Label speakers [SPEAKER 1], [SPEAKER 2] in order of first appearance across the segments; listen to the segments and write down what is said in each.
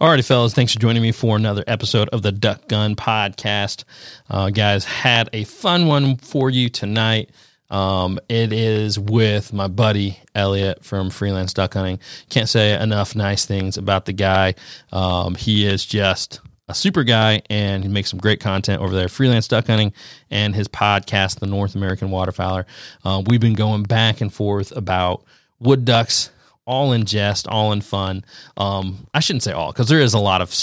[SPEAKER 1] Alrighty, fellas, thanks for joining me for another episode of the Duck Gun Podcast. Uh, guys, had a fun one for you tonight. Um, it is with my buddy Elliott from Freelance Duck Hunting. Can't say enough nice things about the guy. Um, he is just a super guy and he makes some great content over there freelance duck hunting and his podcast the north american waterfowler uh, we've been going back and forth about wood ducks all in jest, all in fun. Um, I shouldn't say all because there is a lot of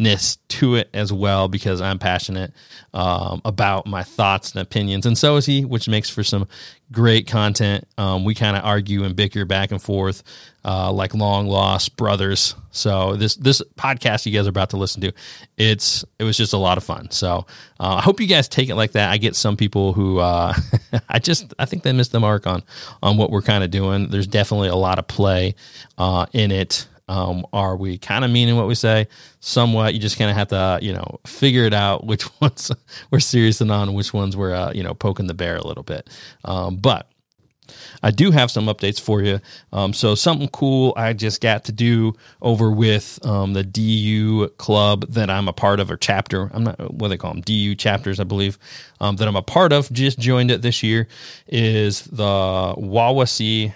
[SPEAKER 1] seriousness to it as well because I'm passionate um, about my thoughts and opinions, and so is he, which makes for some great content. Um, we kind of argue and bicker back and forth uh, like long lost brothers. So this this podcast you guys are about to listen to, it's it was just a lot of fun. So uh, I hope you guys take it like that. I get some people who uh, I just I think they missed the mark on on what we're kind of doing. There's definitely a lot of play uh, in it. Um, are we kind of meaning what we say? Somewhat. You just kind of have to, you know, figure it out which ones we're serious and on, which ones we're, uh, you know, poking the bear a little bit. Um, but I do have some updates for you. Um, so something cool I just got to do over with um, the DU club that I'm a part of or chapter. I'm not what they call them DU chapters, I believe. Um, that I'm a part of. Just joined it this year is the Wawasee,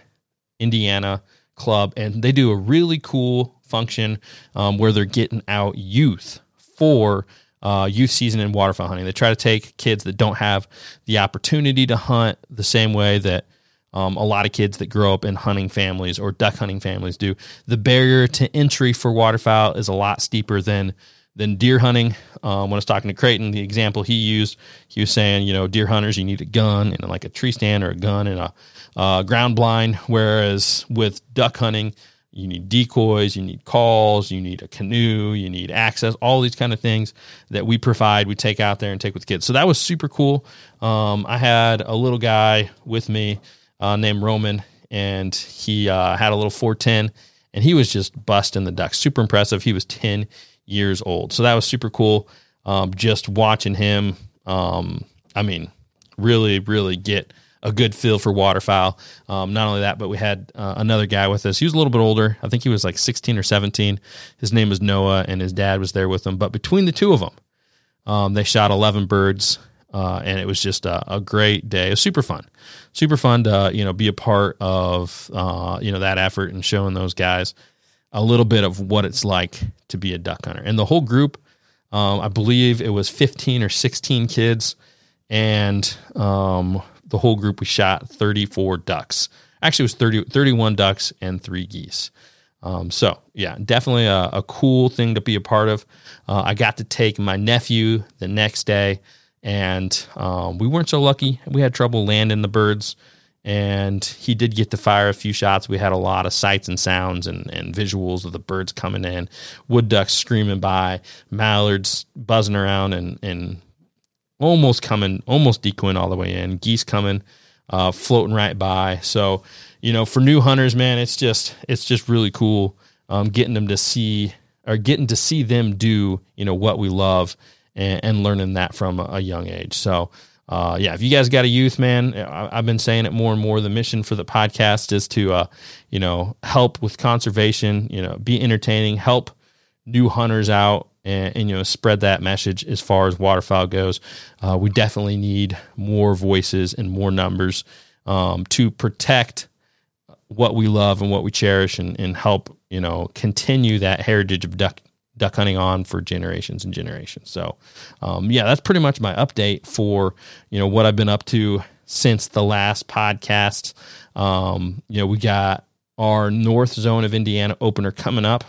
[SPEAKER 1] Indiana club, and they do a really cool function um, where they're getting out youth for uh, youth season in waterfowl hunting. They try to take kids that don't have the opportunity to hunt the same way that um, a lot of kids that grow up in hunting families or duck hunting families do. The barrier to entry for waterfowl is a lot steeper than than deer hunting. Um, when I was talking to Creighton, the example he used, he was saying, you know, deer hunters, you need a gun and like a tree stand or a gun and a uh, ground blind. Whereas with duck hunting, you need decoys, you need calls, you need a canoe, you need access, all these kind of things that we provide. We take out there and take with kids. So that was super cool. Um, I had a little guy with me uh, named Roman, and he uh, had a little 410, and he was just busting the ducks. Super impressive. He was 10 years old. So that was super cool. Um, just watching him, um, I mean, really, really get a good feel for waterfowl. Um, not only that, but we had uh, another guy with us. He was a little bit older. I think he was like 16 or 17. His name was Noah, and his dad was there with him. But between the two of them, um, they shot 11 birds, uh, and it was just a, a, great day. It was super fun, super fun to you know be a part of uh, you know that effort and showing those guys a little bit of what it's like to be a duck hunter. And the whole group, um, I believe it was 15 or 16 kids, and um, the whole group we shot 34 ducks. Actually, it was 30, 31 ducks and three geese. Um, so yeah, definitely a, a, cool thing to be a part of. Uh, I got to take my nephew the next day, and um, we weren't so lucky. We had trouble landing the birds, and he did get to fire a few shots. We had a lot of sights and sounds and, and visuals of the birds coming in, wood ducks screaming by, mallards buzzing around, and and almost coming, almost decoying all the way in. Geese coming, uh, floating right by. So, you know, for new hunters, man, it's just it's just really cool um, getting them to see or getting to see them do you know what we love and, and learning that from a young age. So. Uh, yeah, if you guys got a youth, man, I, have been saying it more and more. The mission for the podcast is to, uh, you know, help with conservation, you know, be entertaining, help new hunters out, and, and, you know spread that message as far as waterfowl goes. Uh, we definitely need more voices and more numbers um, to protect what we love and what we cherish, and, and help you know continue that heritage of duck duck hunting on for generations and generations. So, um, yeah, that's pretty much my update for you know what I've been up to since the last podcast. Um, you know, we got our North Zone of Indiana opener coming up.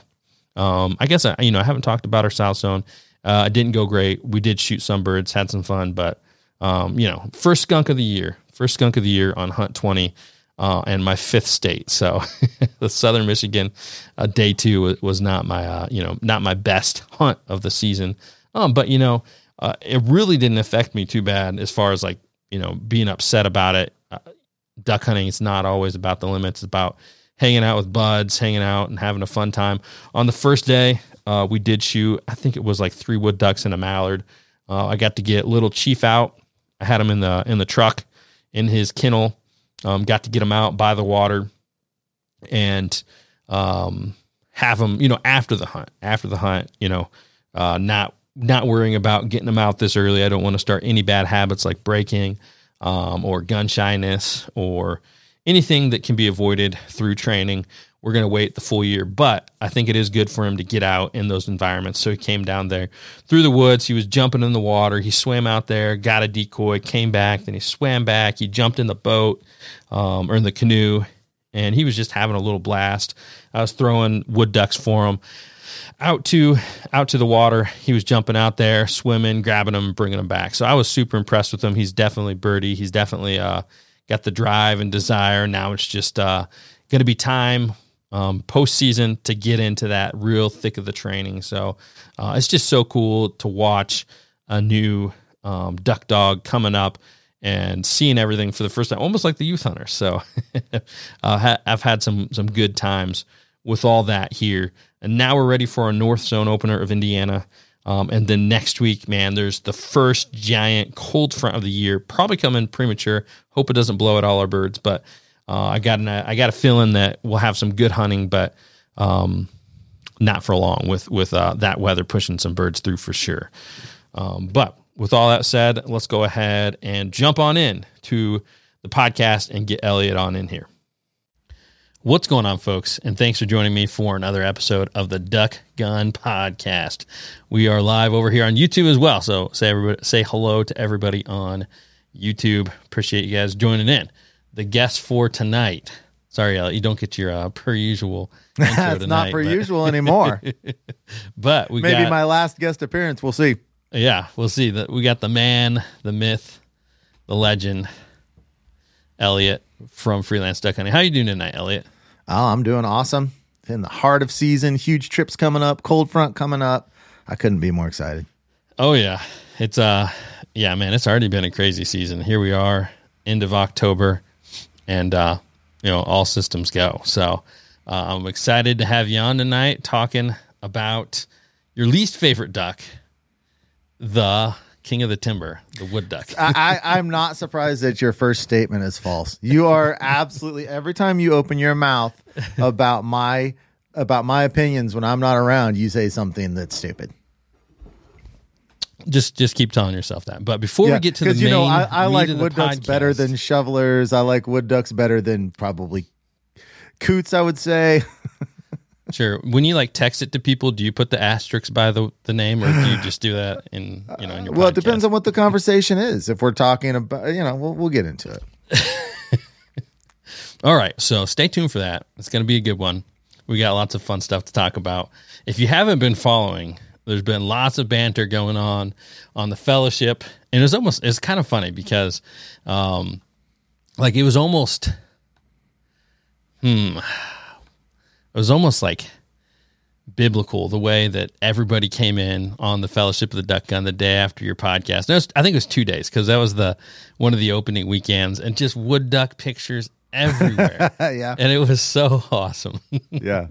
[SPEAKER 1] Um, I guess I, you know I haven't talked about our South Zone. Uh, it didn't go great. We did shoot some birds, had some fun, but um, you know, first skunk of the year, first skunk of the year on Hunt Twenty, uh, and my fifth state. So the Southern Michigan uh, day two was, not my uh, you know not my best hunt of the season. Um, but you know, uh, it really didn't affect me too bad as far as like you know being upset about it. Uh, duck hunting is not always about the limits; it's about hanging out with buds, hanging out and having a fun time. On the first day, uh, we did shoot. I think it was like three wood ducks and a mallard. Uh, I got to get little Chief out. I had him in the in the truck in his kennel. Um, got to get him out by the water, and um, have him, you know, after the hunt, after the hunt, you know, uh, not not worrying about getting them out this early. I don't want to start any bad habits like breaking um, or gun shyness or anything that can be avoided through training. We're going to wait the full year, but I think it is good for him to get out in those environments. So he came down there through the woods. He was jumping in the water. He swam out there, got a decoy, came back, then he swam back. He jumped in the boat um, or in the canoe, and he was just having a little blast. I was throwing wood ducks for him out to out to the water. He was jumping out there, swimming, grabbing them, bringing them back. So I was super impressed with him. He's definitely birdie. He's definitely uh, got the drive and desire. Now it's just uh, going to be time um, postseason to get into that real thick of the training. So uh, it's just so cool to watch a new um, duck dog coming up and seeing everything for the first time, almost like the youth hunter. So uh, I've had some some good times with all that here. And now we're ready for our North Zone opener of Indiana. Um, and then next week, man, there's the first giant cold front of the year, probably coming premature. Hope it doesn't blow at all our birds, but uh, I got an, I got a feeling that we'll have some good hunting, but um, not for long with with uh, that weather pushing some birds through for sure. Um, but with all that said, let's go ahead and jump on in to the podcast and get Elliott on in here. What's going on, folks? And thanks for joining me for another episode of the Duck Gun Podcast. We are live over here on YouTube as well. So say everybody, say hello to everybody on YouTube. Appreciate you guys joining in. The guest for tonight. Sorry, Elliott, you don't get your uh, per usual.
[SPEAKER 2] it's
[SPEAKER 1] tonight,
[SPEAKER 2] not per
[SPEAKER 1] but-
[SPEAKER 2] usual anymore.
[SPEAKER 1] but we
[SPEAKER 2] Maybe
[SPEAKER 1] got,
[SPEAKER 2] my last guest appearance. We'll see.
[SPEAKER 1] yeah, we'll see. that We got the man, the myth, the legend, Elliott from Freelance Duck Hunting. How you doing tonight, Elliott?
[SPEAKER 2] Oh, I'm doing awesome. In the heart of season, huge trips coming up, cold front coming up. I couldn't be more excited.
[SPEAKER 1] Oh yeah, it's uh, yeah, man, it's already been a crazy season. Here we are, end of October, and uh, you know, all systems go. So uh, I'm excited to have you on tonight, talking about your least favorite duck, the king of the timber, the wood duck.
[SPEAKER 2] I, I, I'm not surprised that your first statement is false. You are absolutely every time you open your mouth about my about my opinions when I'm not around, you say something that's stupid.
[SPEAKER 1] just just keep telling yourself that. But before we get to the main,
[SPEAKER 2] you know I, I like wood ducks better than shovelers. I like wood ducks better than probably coots. I would say.
[SPEAKER 1] Sure. When you like text it to people, do you put the asterisks by the, the name, or do you just do that in you know in your?
[SPEAKER 2] Well, it depends on what the conversation is. If we're talking about, you know, we'll we'll get into it.
[SPEAKER 1] All right, so stay tuned for that. It's going to be a good one. We got lots of fun stuff to talk about. If you haven't been following, there's been lots of banter going on on the fellowship, and it's almost it's kind of funny because, um, like it was almost, hmm, it was almost like biblical the way that everybody came in on the fellowship of the duck gun the day after your podcast. No, was- I think it was two days because that was the one of the opening weekends, and just wood duck pictures everywhere.
[SPEAKER 2] yeah,
[SPEAKER 1] and it was so awesome.
[SPEAKER 2] yeah.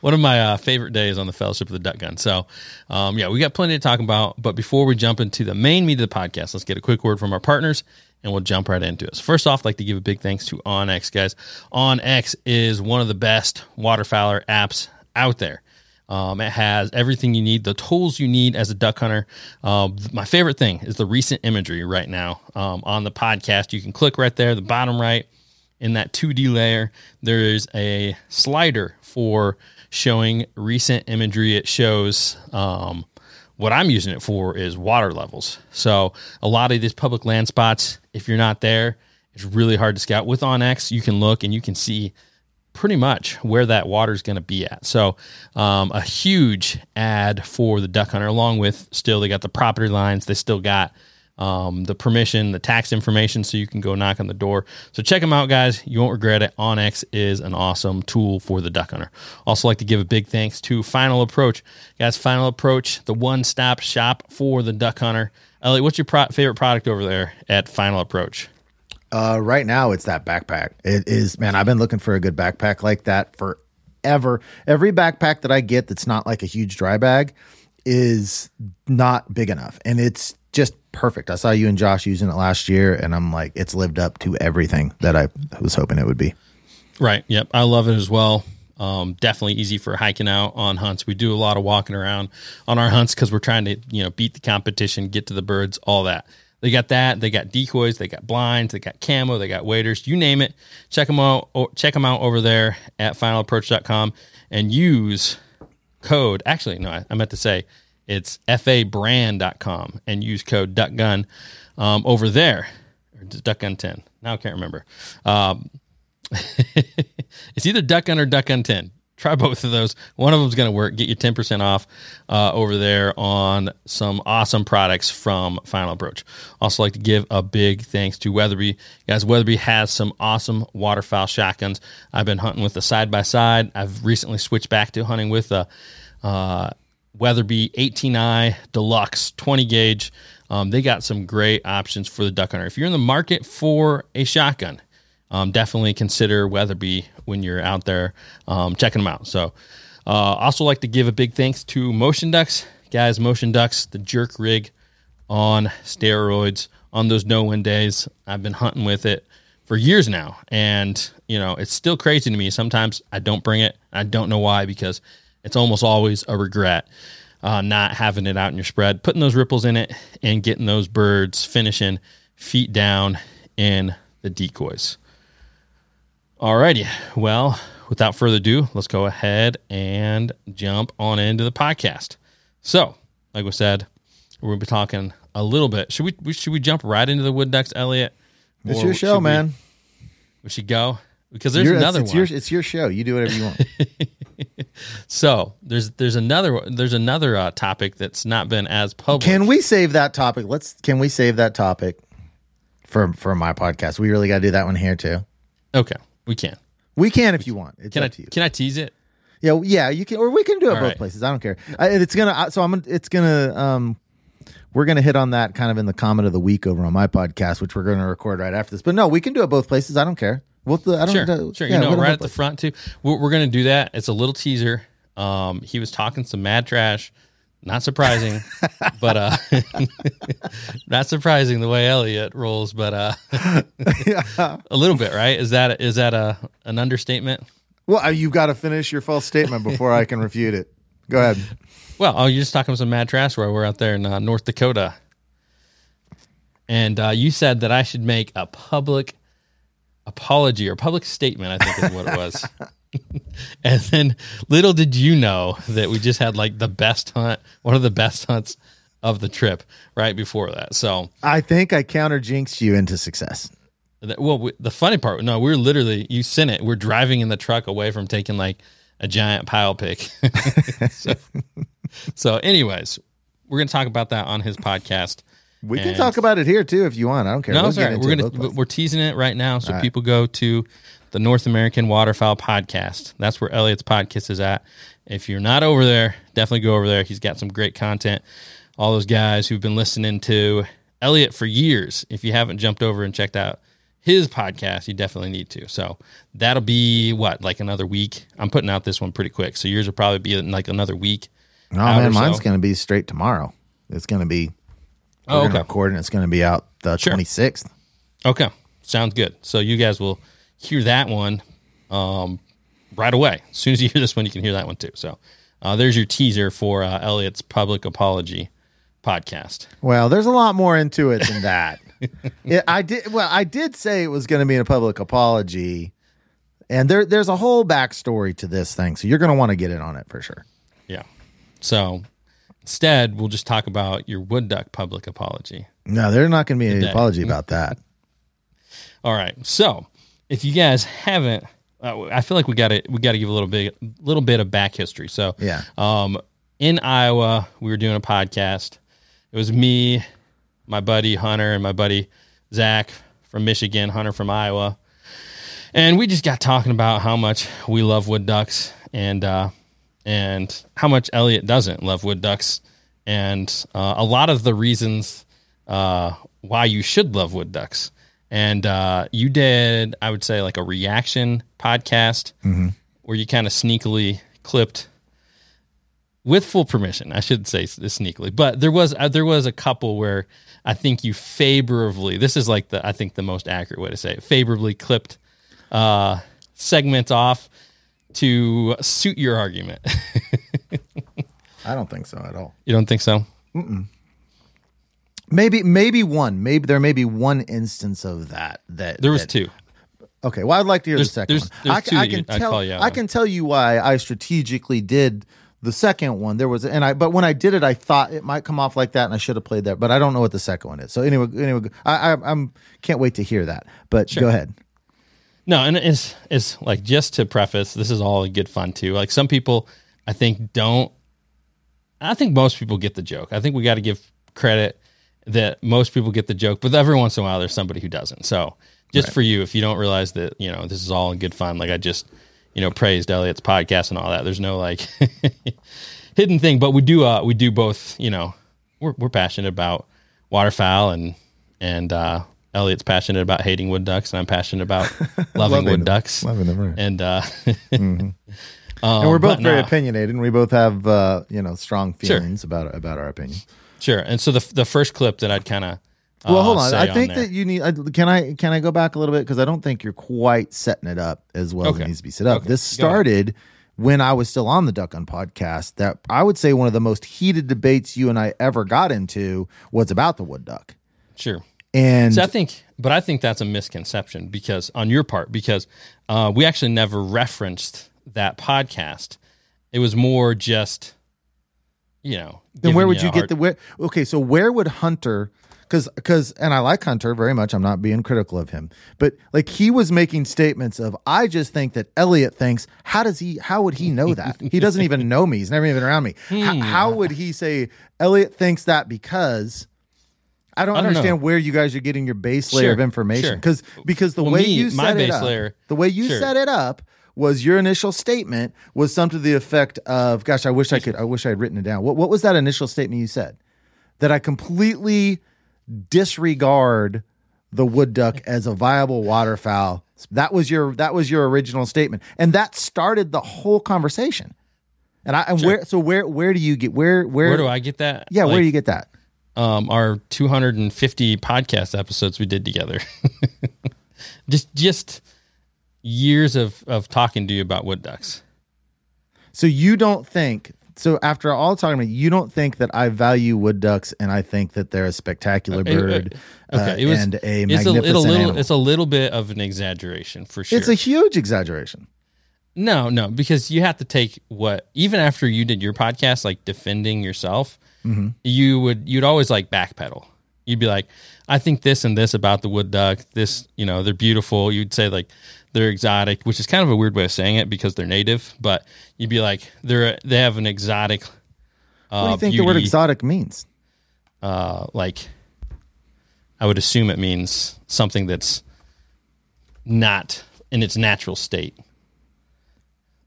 [SPEAKER 1] One of my uh, favorite days on the Fellowship of the Duck Gun. So, um, yeah, we got plenty to talk about. But before we jump into the main meat of the podcast, let's get a quick word from our partners and we'll jump right into it. So first off, I'd like to give a big thanks to OnX, guys. OnX is one of the best waterfowler apps out there. Um, it has everything you need, the tools you need as a duck hunter. Um, my favorite thing is the recent imagery right now um, on the podcast. You can click right there, the bottom right in that 2D layer, there is a slider for showing recent imagery. It shows um, what I'm using it for is water levels. So a lot of these public land spots, if you're not there, it's really hard to scout. With OnX, you can look and you can see pretty much where that water is going to be at. So, um, a huge ad for the duck hunter, along with still they got the property lines. They still got um, the permission, the tax information, so you can go knock on the door. So check them out, guys. You won't regret it. OnX is an awesome tool for the duck hunter. Also, like to give a big thanks to Final Approach, guys. Final Approach, the one-stop shop for the duck hunter. Elliott, what's your pro- favorite product over there at Final Approach?
[SPEAKER 2] Uh, right now, it's that backpack. It is, man. I've been looking for a good backpack like that forever. Every backpack that I get that's not like a huge dry bag is not big enough, and it's perfect. I saw you and Josh using it last year, and I'm like, it's lived up to everything that I was hoping it would be.
[SPEAKER 1] Right. Yep. I love it as well. Um, definitely easy for hiking out on hunts. We do a lot of walking around on our hunts because we're trying to you know beat the competition, get to the birds, all that. They got that. They got decoys. They got blinds. They got camo. They got waders. You name it. Check them out. Check them out over there at finalapproach.com and use code. Actually, no, I, I meant to say it's fabrand.com and use code duckgun um, over there. Or duckgun 10. Now I can't remember. Um, it's either duckgun or duckgun 10 try both of those. One of them's going to work. Get you 10% off uh, over there on some awesome products from Final Approach. Also, like to give a big thanks to Weatherby. Guys, Weatherby has some awesome waterfowl shotguns. I've been hunting with the side by side. I've recently switched back to hunting with a uh, Weatherby 18i Deluxe 20 gauge. Um, they got some great options for the duck hunter. If you're in the market for a shotgun, um, definitely consider Weatherby when you're out there um, checking them out. So, uh, also like to give a big thanks to Motion Ducks, guys. Motion Ducks, the jerk rig on steroids on those no win days. I've been hunting with it for years now, and you know it's still crazy to me. Sometimes I don't bring it. I don't know why because it's almost always a regret. Uh, not having it out in your spread, putting those ripples in it, and getting those birds finishing feet down in the decoys. Alrighty. Well, without further ado, let's go ahead and jump on into the podcast. So, like we said, we're gonna be talking a little bit. Should we, should we jump right into the wood ducks, Elliott?
[SPEAKER 2] It's your show,
[SPEAKER 1] we,
[SPEAKER 2] man.
[SPEAKER 1] We should go because there's
[SPEAKER 2] You're-
[SPEAKER 1] another
[SPEAKER 2] it's,
[SPEAKER 1] one.
[SPEAKER 2] Your, it's your show. You do whatever you want.
[SPEAKER 1] so there's there's another there's another uh, topic that's not been as public.
[SPEAKER 2] can we save that topic? Let's. Can we save that topic for for my podcast? We really got to do that one here too.
[SPEAKER 1] okay, we can.
[SPEAKER 2] We can if you want. It's
[SPEAKER 1] Can I can I tease it?
[SPEAKER 2] Yeah, yeah, you can, or we can do it
[SPEAKER 1] All
[SPEAKER 2] both
[SPEAKER 1] right.
[SPEAKER 2] places. I don't care. I, it's gonna. So I'm. gonna- It's gonna. Um, we're gonna hit on that kind of in the comment of the week over on my podcast, which we're gonna record right after this. But no, we can do it both places. I don't care. We'll. I don't.
[SPEAKER 1] Sure, sure.
[SPEAKER 2] yeah,
[SPEAKER 1] you know, right at the front too. We're, we're going to do that. It's a little teaser. Um, he was talking some mad trash. Not surprising, but uh, not surprising the way Elliott rolls, but uh, a little bit, right? Is that is that a an understatement?
[SPEAKER 2] Well, uh, you've got to finish your false statement before I can refute it. Go ahead.
[SPEAKER 1] Well, oh, you're just talking some mad trash where we're out there in uh, North Dakota, and uh, you said that I should make a public apology or public statement. I think is what it was. and then little did you know that we just had like the best hunt, one of the best hunts of the trip right before that. So,
[SPEAKER 2] I think I counter jinxed you into success.
[SPEAKER 1] that- well, we, the funny part, no, we're literally you sent it. We're driving in the truck away from taking like a giant pile pick. so, so, anyways, we're gonna talk about that on his podcast.
[SPEAKER 2] We can talk about it here too if you want. I don't care.
[SPEAKER 1] No,
[SPEAKER 2] We'll
[SPEAKER 1] it's
[SPEAKER 2] get
[SPEAKER 1] all right.
[SPEAKER 2] into
[SPEAKER 1] We're gonna we're teasing it right now, so people go to the North American Waterfowl Podcast. That's where Elliott's podcast is at. If you're not over there, definitely go over there. He's got some great content. All those guys who've been listening to Elliott for years. If you haven't jumped over and checked out his podcast, you definitely need to. So that'll be what like another week. I'm putting out this one pretty quick, so yours will probably be in like another week.
[SPEAKER 2] No man, mine's
[SPEAKER 1] so.
[SPEAKER 2] going to be straight tomorrow. It's going to be.
[SPEAKER 1] Oh, okay.
[SPEAKER 2] record and it's going to be out the
[SPEAKER 1] Sure.
[SPEAKER 2] 26th.
[SPEAKER 1] Okay, sounds good. So you guys will hear that one um, right away. As soon as you hear this one, you can hear that one too. So uh, there's your teaser for uh, Elliott's public apology podcast.
[SPEAKER 2] Well, there's a lot more into it than that. yeah, I did. Well, I did say it was going to be a public apology, and there there's a whole backstory to this thing, so you're going to want to get in on it for sure.
[SPEAKER 1] Yeah. So instead, we'll just talk about your wood duck public apology.
[SPEAKER 2] No, there's not going to be any
[SPEAKER 1] Today.
[SPEAKER 2] apology about that.
[SPEAKER 1] All right. So if you guys haven't, uh, I feel like we got to we got to give a little bit little bit of back history. So
[SPEAKER 2] Yeah.
[SPEAKER 1] um, in Iowa, we were doing a podcast. It was me, my buddy Hunter, and my buddy Zach from Michigan, Hunter from Iowa, and we just got talking about how much we love wood ducks and uh, and how much Elliott doesn't love wood ducks, and uh, a lot of the reasons uh, why you should love wood ducks. And uh, you did, I would say, like a reaction podcast where you kind of sneakily clipped with full permission. I shouldn't say sneakily, but there was uh, there was a couple where I think you favorably. This is like the I think the most accurate way to say it. Favorably clipped uh, segments off to suit your argument.
[SPEAKER 2] I don't think so at all.
[SPEAKER 1] you don't think so?
[SPEAKER 2] Maybe maybe one. Maybe there may be one instance of that that
[SPEAKER 1] There was
[SPEAKER 2] that-
[SPEAKER 1] two.
[SPEAKER 2] Okay, well, I'd like to hear
[SPEAKER 1] There's-
[SPEAKER 2] the second
[SPEAKER 1] there's-
[SPEAKER 2] one.
[SPEAKER 1] there's
[SPEAKER 2] I,
[SPEAKER 1] two
[SPEAKER 2] I can tell.
[SPEAKER 1] call you out
[SPEAKER 2] I
[SPEAKER 1] on.
[SPEAKER 2] can tell you why I strategically did the second one. There was, and I, but when I did it, I thought it might come off like that, and I should have played that. But I don't know what the second one is. So anyway, anyway, I, I I'm can't wait to hear that. But go ahead.
[SPEAKER 1] No, and it's it's like just to preface, this is all good fun too. Like some people, I think don't. I think most people get the joke. I think we got to give credit that most people get the joke, but every once in a while there's somebody who doesn't. So just for you, if you don't realize that you know this is all in good fun, like I just you know praised Elliott's podcast and all that. There's no like hidden thing, but we do uh we do both. You know, we're we're passionate about waterfowl and and uh Elliott's passionate about hating wood ducks, and I'm passionate about loving, wood
[SPEAKER 2] them.
[SPEAKER 1] ducks.
[SPEAKER 2] Loving them, right.
[SPEAKER 1] And uh,
[SPEAKER 2] and we're both very
[SPEAKER 1] no.
[SPEAKER 2] opinionated, and we both have uh, you know strong
[SPEAKER 1] Sure.
[SPEAKER 2] feelings about about our opinion.
[SPEAKER 1] Sure. And so the the first clip that I'd kind of
[SPEAKER 2] Well, hold on. I think
[SPEAKER 1] there-
[SPEAKER 2] that you need. I, can I can I go back a little bit because I don't think you're quite setting it up as well as it needs to be set up.
[SPEAKER 1] Okay.
[SPEAKER 2] This started when I was still on the Duck Gun podcast. That I would say one of the most heated debates you and I ever got into was about the wood duck.
[SPEAKER 1] sure.
[SPEAKER 2] And
[SPEAKER 1] So I think, but I think that's a misconception because on your part, because uh, we actually never referenced that podcast. It was more just, you know.
[SPEAKER 2] then where would you
[SPEAKER 1] a
[SPEAKER 2] get the where? Okay, so where would Hunter? Because because and I like Hunter very much. I'm not being critical of him, but like he was making statements of I just think that Elliott thinks. How does he? How would he know that? he doesn't even know me. He's never even around me.
[SPEAKER 1] Hmm.
[SPEAKER 2] How, how would he say Elliott thinks that because? I don't,
[SPEAKER 1] I don't
[SPEAKER 2] understand
[SPEAKER 1] know.
[SPEAKER 2] where you guys are getting your base layer of
[SPEAKER 1] Sure,
[SPEAKER 2] information
[SPEAKER 1] sure.
[SPEAKER 2] because because the
[SPEAKER 1] Well,
[SPEAKER 2] way
[SPEAKER 1] me,
[SPEAKER 2] you
[SPEAKER 1] my
[SPEAKER 2] set it
[SPEAKER 1] base
[SPEAKER 2] up,
[SPEAKER 1] layer-
[SPEAKER 2] the way you
[SPEAKER 1] sure.
[SPEAKER 2] set it up was your initial statement was something to the effect of, "Gosh, I wish I could. I wish I had written it down." What what was that initial statement you said? That I completely disregard the wood duck as a viable waterfowl. That was your that was your original statement, and that started the whole conversation. And I and where so where where do you get where where,
[SPEAKER 1] Where do I get that?
[SPEAKER 2] yeah where do you get that?
[SPEAKER 1] um, our 250 podcast episodes we did together. just just years of of talking to you about wood ducks.
[SPEAKER 2] So you don't think so after all talking about you don't think that I value wood ducks and I think that they're a spectacular bird uh,
[SPEAKER 1] Okay, it was
[SPEAKER 2] and a
[SPEAKER 1] it's a,
[SPEAKER 2] magnificent
[SPEAKER 1] a little
[SPEAKER 2] animal.
[SPEAKER 1] it's a little bit of an exaggeration for sure.
[SPEAKER 2] It's a huge exaggeration.
[SPEAKER 1] no, no, because you have to take what even after you did your podcast, like defending yourself,
[SPEAKER 2] Mm-hmm.
[SPEAKER 1] you would you'd always like backpedal. You'd be like, I think this and this about the wood duck. This, you know, they're beautiful. You'd say like they're exotic, which is kind of a weird way of saying it because they're native. But you'd be like they're they have an exotic. Uh,
[SPEAKER 2] What do you think the word exotic means?
[SPEAKER 1] uh, like I would assume it means something that's not in its natural state.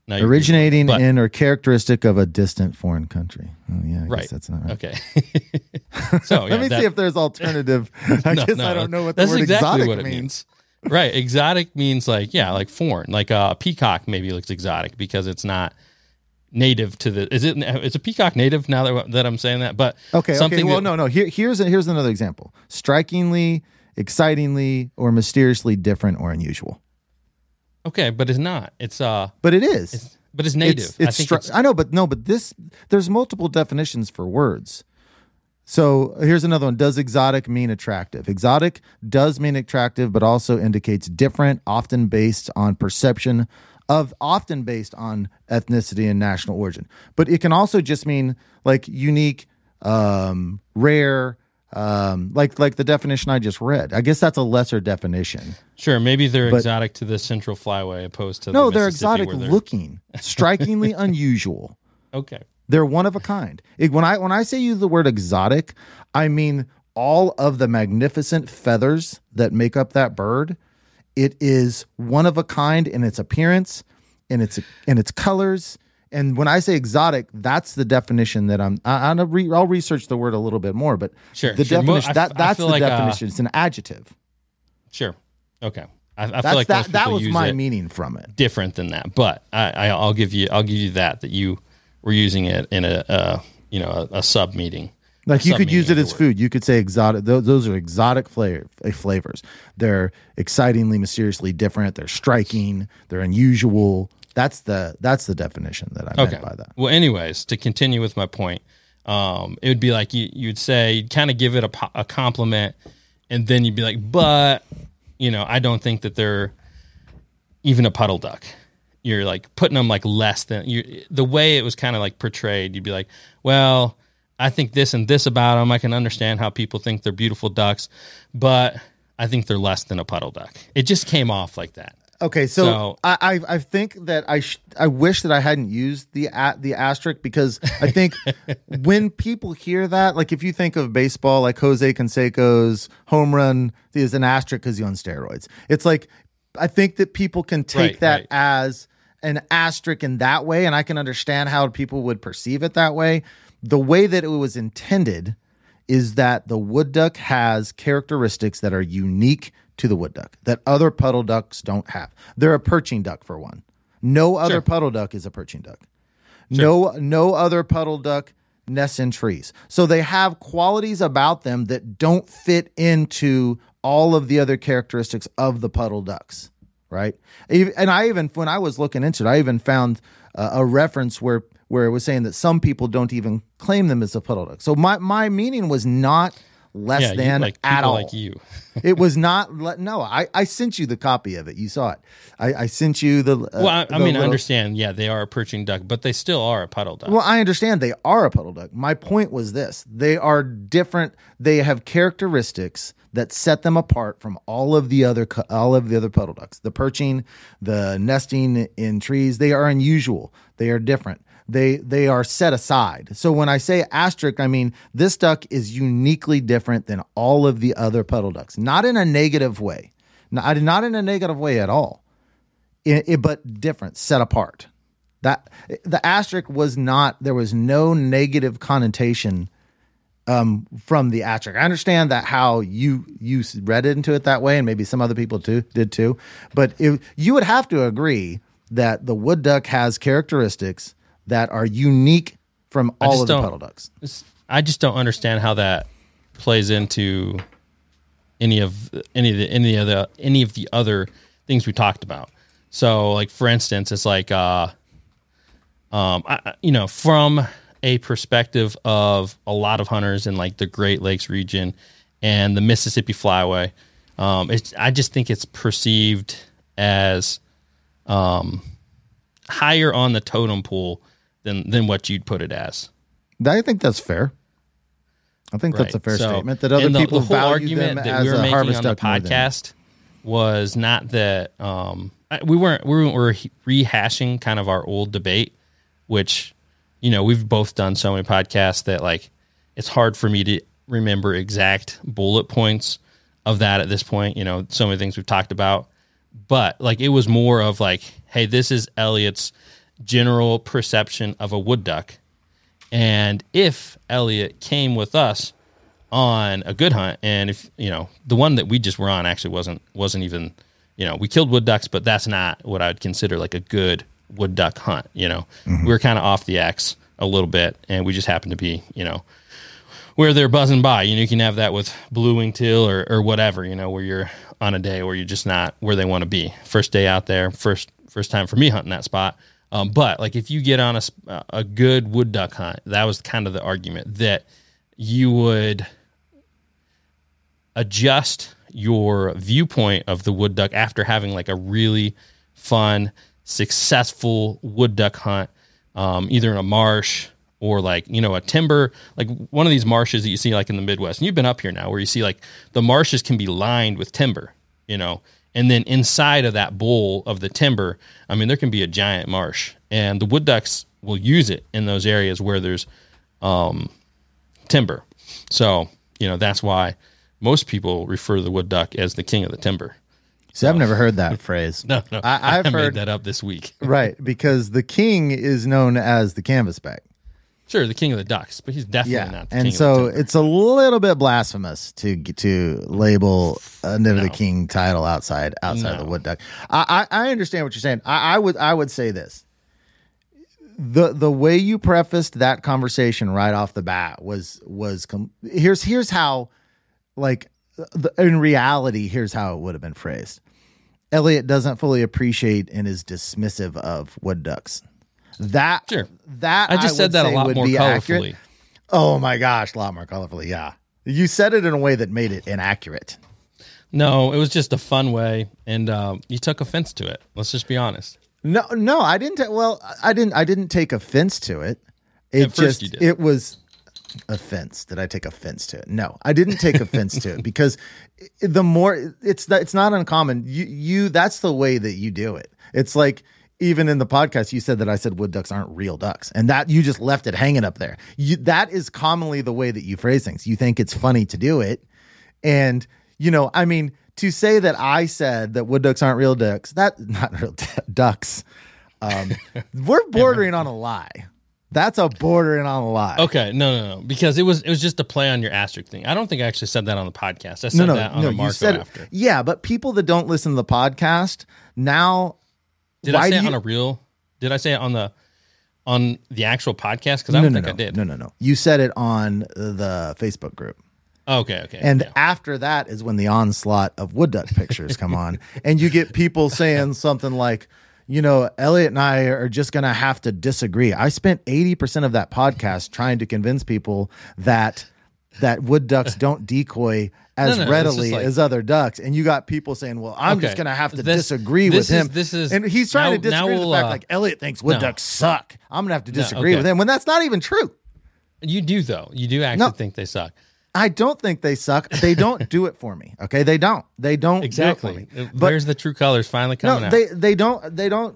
[SPEAKER 1] Now
[SPEAKER 2] Originating
[SPEAKER 1] but-
[SPEAKER 2] in or characteristic of a distant foreign country. Oh yeah, I
[SPEAKER 1] right.
[SPEAKER 2] guess that's not right.
[SPEAKER 1] Okay. so yeah,
[SPEAKER 2] Let me
[SPEAKER 1] that-
[SPEAKER 2] see if there's alternative. I
[SPEAKER 1] no,
[SPEAKER 2] guess
[SPEAKER 1] no,
[SPEAKER 2] I don't know what the word
[SPEAKER 1] exactly
[SPEAKER 2] exotic
[SPEAKER 1] what
[SPEAKER 2] means.
[SPEAKER 1] means. Right, exotic means like yeah, like foreign. Like uh, a peacock maybe looks exotic because it's not native to the. Is it? Is a peacock native now that that I'm saying that? But
[SPEAKER 2] Okay,
[SPEAKER 1] something
[SPEAKER 2] okay. Well,
[SPEAKER 1] that-
[SPEAKER 2] no, no. Here, here's here's another example. Strikingly, excitingly, or mysteriously different or unusual.
[SPEAKER 1] Okay, but it's not. It's uh,
[SPEAKER 2] But it is.
[SPEAKER 1] but it's native.
[SPEAKER 2] It's, it's,
[SPEAKER 1] I think
[SPEAKER 2] stri-
[SPEAKER 1] it's
[SPEAKER 2] I know, but no, but this there's multiple definitions for words. So here's another one. Does exotic mean attractive? Exotic does mean attractive, but also indicates different, often based on perception of, often based on ethnicity and national origin. But it can also just mean like unique, um, rare, um, like like the definition I just read. I guess that's a lesser definition.
[SPEAKER 1] Sure, maybe they're
[SPEAKER 2] But-
[SPEAKER 1] exotic to the Central Flyway opposed to the
[SPEAKER 2] No,
[SPEAKER 1] the
[SPEAKER 2] they're exotic
[SPEAKER 1] they're-
[SPEAKER 2] looking, strikingly unusual.
[SPEAKER 1] Okay,
[SPEAKER 2] They're one of a kind. It- when I when I say use the word exotic, I mean all of the magnificent feathers that make up that bird. It is one of a kind in its appearance, in its in its colors. And when I say exotic, that's the definition that I'm. I, I'm a re, I'll research the word a little bit more, but
[SPEAKER 1] Sure,
[SPEAKER 2] the
[SPEAKER 1] sure.
[SPEAKER 2] Definition
[SPEAKER 1] I
[SPEAKER 2] that
[SPEAKER 1] I
[SPEAKER 2] that's the
[SPEAKER 1] like, uh,
[SPEAKER 2] definition. it's an adjective.
[SPEAKER 1] sure, okay. I, I feel like
[SPEAKER 2] that. That was my meaning from it.
[SPEAKER 1] different than that, but I, I, I'll give you I'll give you that that you were using it in a uh, you know a, a sub meeting.
[SPEAKER 2] Like you could use it as
[SPEAKER 1] of the word.
[SPEAKER 2] food. You could say exotic. Those, those are exotic flavor, uh, flavors. They're excitingly, mysteriously different. They're striking. They're unusual. That's the that's the definition that I
[SPEAKER 1] Okay.
[SPEAKER 2] meant by that.
[SPEAKER 1] Well, anyways, to continue with my point, um, it would be like you, you'd say, you'd kind of give it a, a compliment, and then you'd be like, but, you know, I don't think that they're even a puddle duck. You're like putting them like less than you. The way it was kind of like portrayed, you'd be like, well, I think this and this about them. I can understand how people think they're beautiful ducks, but I think they're less than a puddle duck. It just came off like that.
[SPEAKER 2] Okay, so,
[SPEAKER 1] So-
[SPEAKER 2] I, I I think that I sh- I wish that I hadn't used the a- the asterisk because I think when people hear that, like if you think of baseball, like Jose Canseco's home run is an asterisk because he's on steroids. It's like I think that people can take
[SPEAKER 1] Right,
[SPEAKER 2] that
[SPEAKER 1] right.
[SPEAKER 2] as an asterisk in that way, and I can understand how people would perceive it that way. The way that it was intended is that the wood duck has characteristics that are unique to the wood duck that other puddle ducks don't have. They're a perching duck for one. No other
[SPEAKER 1] Sure.
[SPEAKER 2] puddle duck is a perching duck. No no other puddle duck nests in trees. So they have qualities about them that don't fit into all of the other characteristics of the puddle ducks, right? And I even when I was looking into it, I even found uh, a reference where where it was saying that some people don't even claim them as a puddle duck. So my my meaning was not less
[SPEAKER 1] Yeah, you,
[SPEAKER 2] than
[SPEAKER 1] like
[SPEAKER 2] at all
[SPEAKER 1] like you.
[SPEAKER 2] it was not le- no I, I sent you the copy of it you saw it i, I sent you the uh,
[SPEAKER 1] Well, I, I
[SPEAKER 2] the
[SPEAKER 1] mean, I understand. Yeah, they are a perching duck, but they still are a puddle duck.
[SPEAKER 2] well i understand they are a puddle duck my point was this they are different they have characteristics that set them apart from all of the other all of the other puddle ducks. The perching the nesting in trees they are unusual. They are different. They they are set aside. So when i say asterisk i mean this duck is uniquely different than all of the other puddle ducks. Not in a negative way. Not, not in a negative way at all. It, it- but different, set apart. That the asterisk was not. There was no negative connotation um, from the asterisk. I understand that how you you read into it that way, and maybe some other people too did too. But if, you would have to agree that the wood duck has characteristics that are unique from all of the puddle ducks.
[SPEAKER 1] I just don't understand how that plays into any of any of the any of the any of the other things we talked about. So, like for instance, it's like uh, um, I- you know, from a perspective of a lot of hunters in like the Great Lakes region and the Mississippi Flyway, um, it's I just think it's perceived as um, higher on the totem pole than than what you'd put it as.
[SPEAKER 2] I think that's fair. I think that's a fair
[SPEAKER 1] So-
[SPEAKER 2] statement that other
[SPEAKER 1] the,
[SPEAKER 2] people
[SPEAKER 1] the whole
[SPEAKER 2] value
[SPEAKER 1] argument
[SPEAKER 2] them
[SPEAKER 1] that
[SPEAKER 2] as
[SPEAKER 1] we were
[SPEAKER 2] a
[SPEAKER 1] making
[SPEAKER 2] harvest
[SPEAKER 1] on the
[SPEAKER 2] duck more than-
[SPEAKER 1] podcast was not that um, we weren't we weren't rehashing kind of our old debate, which you know we've both done so many podcasts that like it's hard for me to remember exact bullet points of that at this point. You know, so many things we've talked about, but like it was more of like, hey, this is Elliott's general perception of a wood duck. And if Elliott came with us on a good hunt, and if you know the one that we just were on actually wasn't wasn't even you know we killed wood ducks, but that's not what I'd consider like a good wood duck hunt. You know, we were kind of off the X a little bit, and we just happened to be you know where they're buzzing by. You know, you can have that with blue wing teal or, or whatever, you know, where you're on a day where you're just not where they want to be. First day out there, first first time for me hunting that spot. Um, but like if you get on a a good wood duck hunt, that was kind of the argument that you would adjust your viewpoint of the wood duck after having like a really fun, successful wood duck hunt, um, either in a marsh or like you know a timber, like one of these marshes that you see like in the Midwest. And you've been up here now, where you see like the marshes can be lined with timber, you know, and then inside of that bowl of the timber, I mean, there can be a giant marsh, and the wood ducks will use it in those areas where there's um, timber. So, you know, that's why most people refer to the wood duck as the king of the timber.
[SPEAKER 2] See, I've never heard that phrase.
[SPEAKER 1] No, no,
[SPEAKER 2] I, I've
[SPEAKER 1] I
[SPEAKER 2] heard
[SPEAKER 1] made that up this week.
[SPEAKER 2] right because the king is known as the canvasback.
[SPEAKER 1] Sure, the king of the ducks, but he's definitely
[SPEAKER 2] Yeah,
[SPEAKER 1] not. The
[SPEAKER 2] and
[SPEAKER 1] king
[SPEAKER 2] so
[SPEAKER 1] of the
[SPEAKER 2] it's a little bit blasphemous to to label under the king title outside outside
[SPEAKER 1] No.
[SPEAKER 2] the wood duck. I, I I understand what you're saying. I, I would I would say this. The the way you prefaced that conversation right off the bat was was com- here's here's how like the, in reality here's how it would have been phrased. Elliott doesn't fully appreciate and is dismissive of wood ducks. That
[SPEAKER 1] Sure.
[SPEAKER 2] that
[SPEAKER 1] I just
[SPEAKER 2] would
[SPEAKER 1] said that a lot more
[SPEAKER 2] be
[SPEAKER 1] colorfully.
[SPEAKER 2] accurate. Oh my gosh, a lot more colorfully. Yeah, you said it in a way that made it inaccurate.
[SPEAKER 1] No, it was just a fun way, and um, you took offense to it. Let's just be honest.
[SPEAKER 2] No, no, I didn't. ta- well, I didn't. I didn't take offense to it. It
[SPEAKER 1] At first
[SPEAKER 2] just
[SPEAKER 1] you did.
[SPEAKER 2] it was offense. Did I take offense to it? No, I didn't take offense to it because the more it's not, it's not uncommon. You you that's the way that you do it. It's like even in the podcast you said that I said wood ducks aren't real ducks and that you just left it hanging up there. You that is commonly the way that you phrase things. You think it's funny to do it and you know, I mean, to say that I said that wood ducks aren't real ducks, that not real d- ducks. Um, we're bordering on a lie. That's a bordering on a lie.
[SPEAKER 1] Okay, no, no, no, because it was it was just a play on your asterisk thing. I don't think I actually said that on the podcast. I said
[SPEAKER 2] No, no,
[SPEAKER 1] that on
[SPEAKER 2] no.
[SPEAKER 1] the
[SPEAKER 2] You
[SPEAKER 1] Marco
[SPEAKER 2] said
[SPEAKER 1] after.
[SPEAKER 2] yeah, but people that don't listen to the podcast now.
[SPEAKER 1] Did I say it
[SPEAKER 2] you-
[SPEAKER 1] on a real? Did I say it on the on the actual podcast? Because I don't
[SPEAKER 2] no,
[SPEAKER 1] think
[SPEAKER 2] no,
[SPEAKER 1] I did.
[SPEAKER 2] no, no, no. You said it on the Facebook group.
[SPEAKER 1] Oh, okay, okay.
[SPEAKER 2] And
[SPEAKER 1] yeah.
[SPEAKER 2] after that is when the onslaught of wood duck pictures come on. And you get people saying something like, you know, Elliott and I are just going to have to disagree. I spent 80% of that podcast trying to convince people that that wood ducks don't decoy as
[SPEAKER 1] No, no,
[SPEAKER 2] readily
[SPEAKER 1] like-
[SPEAKER 2] as other ducks. And you got people saying, well, I'm just going to have to
[SPEAKER 1] This-
[SPEAKER 2] disagree
[SPEAKER 1] this
[SPEAKER 2] with him.
[SPEAKER 1] is- this is-
[SPEAKER 2] and he's trying
[SPEAKER 1] now-
[SPEAKER 2] to disagree with
[SPEAKER 1] we'll,
[SPEAKER 2] the fact
[SPEAKER 1] uh,
[SPEAKER 2] like Elliott thinks wood
[SPEAKER 1] no.
[SPEAKER 2] ducks suck. I'm going to have to disagree
[SPEAKER 1] okay.
[SPEAKER 2] with him when that's not even true.
[SPEAKER 1] you do though. You do actually think they suck.
[SPEAKER 2] I don't think they suck. They don't do it for me. Okay, they don't. They don't
[SPEAKER 1] Exactly.
[SPEAKER 2] Do it for me.
[SPEAKER 1] There's the true colors finally coming
[SPEAKER 2] no,
[SPEAKER 1] out.
[SPEAKER 2] they they don't they don't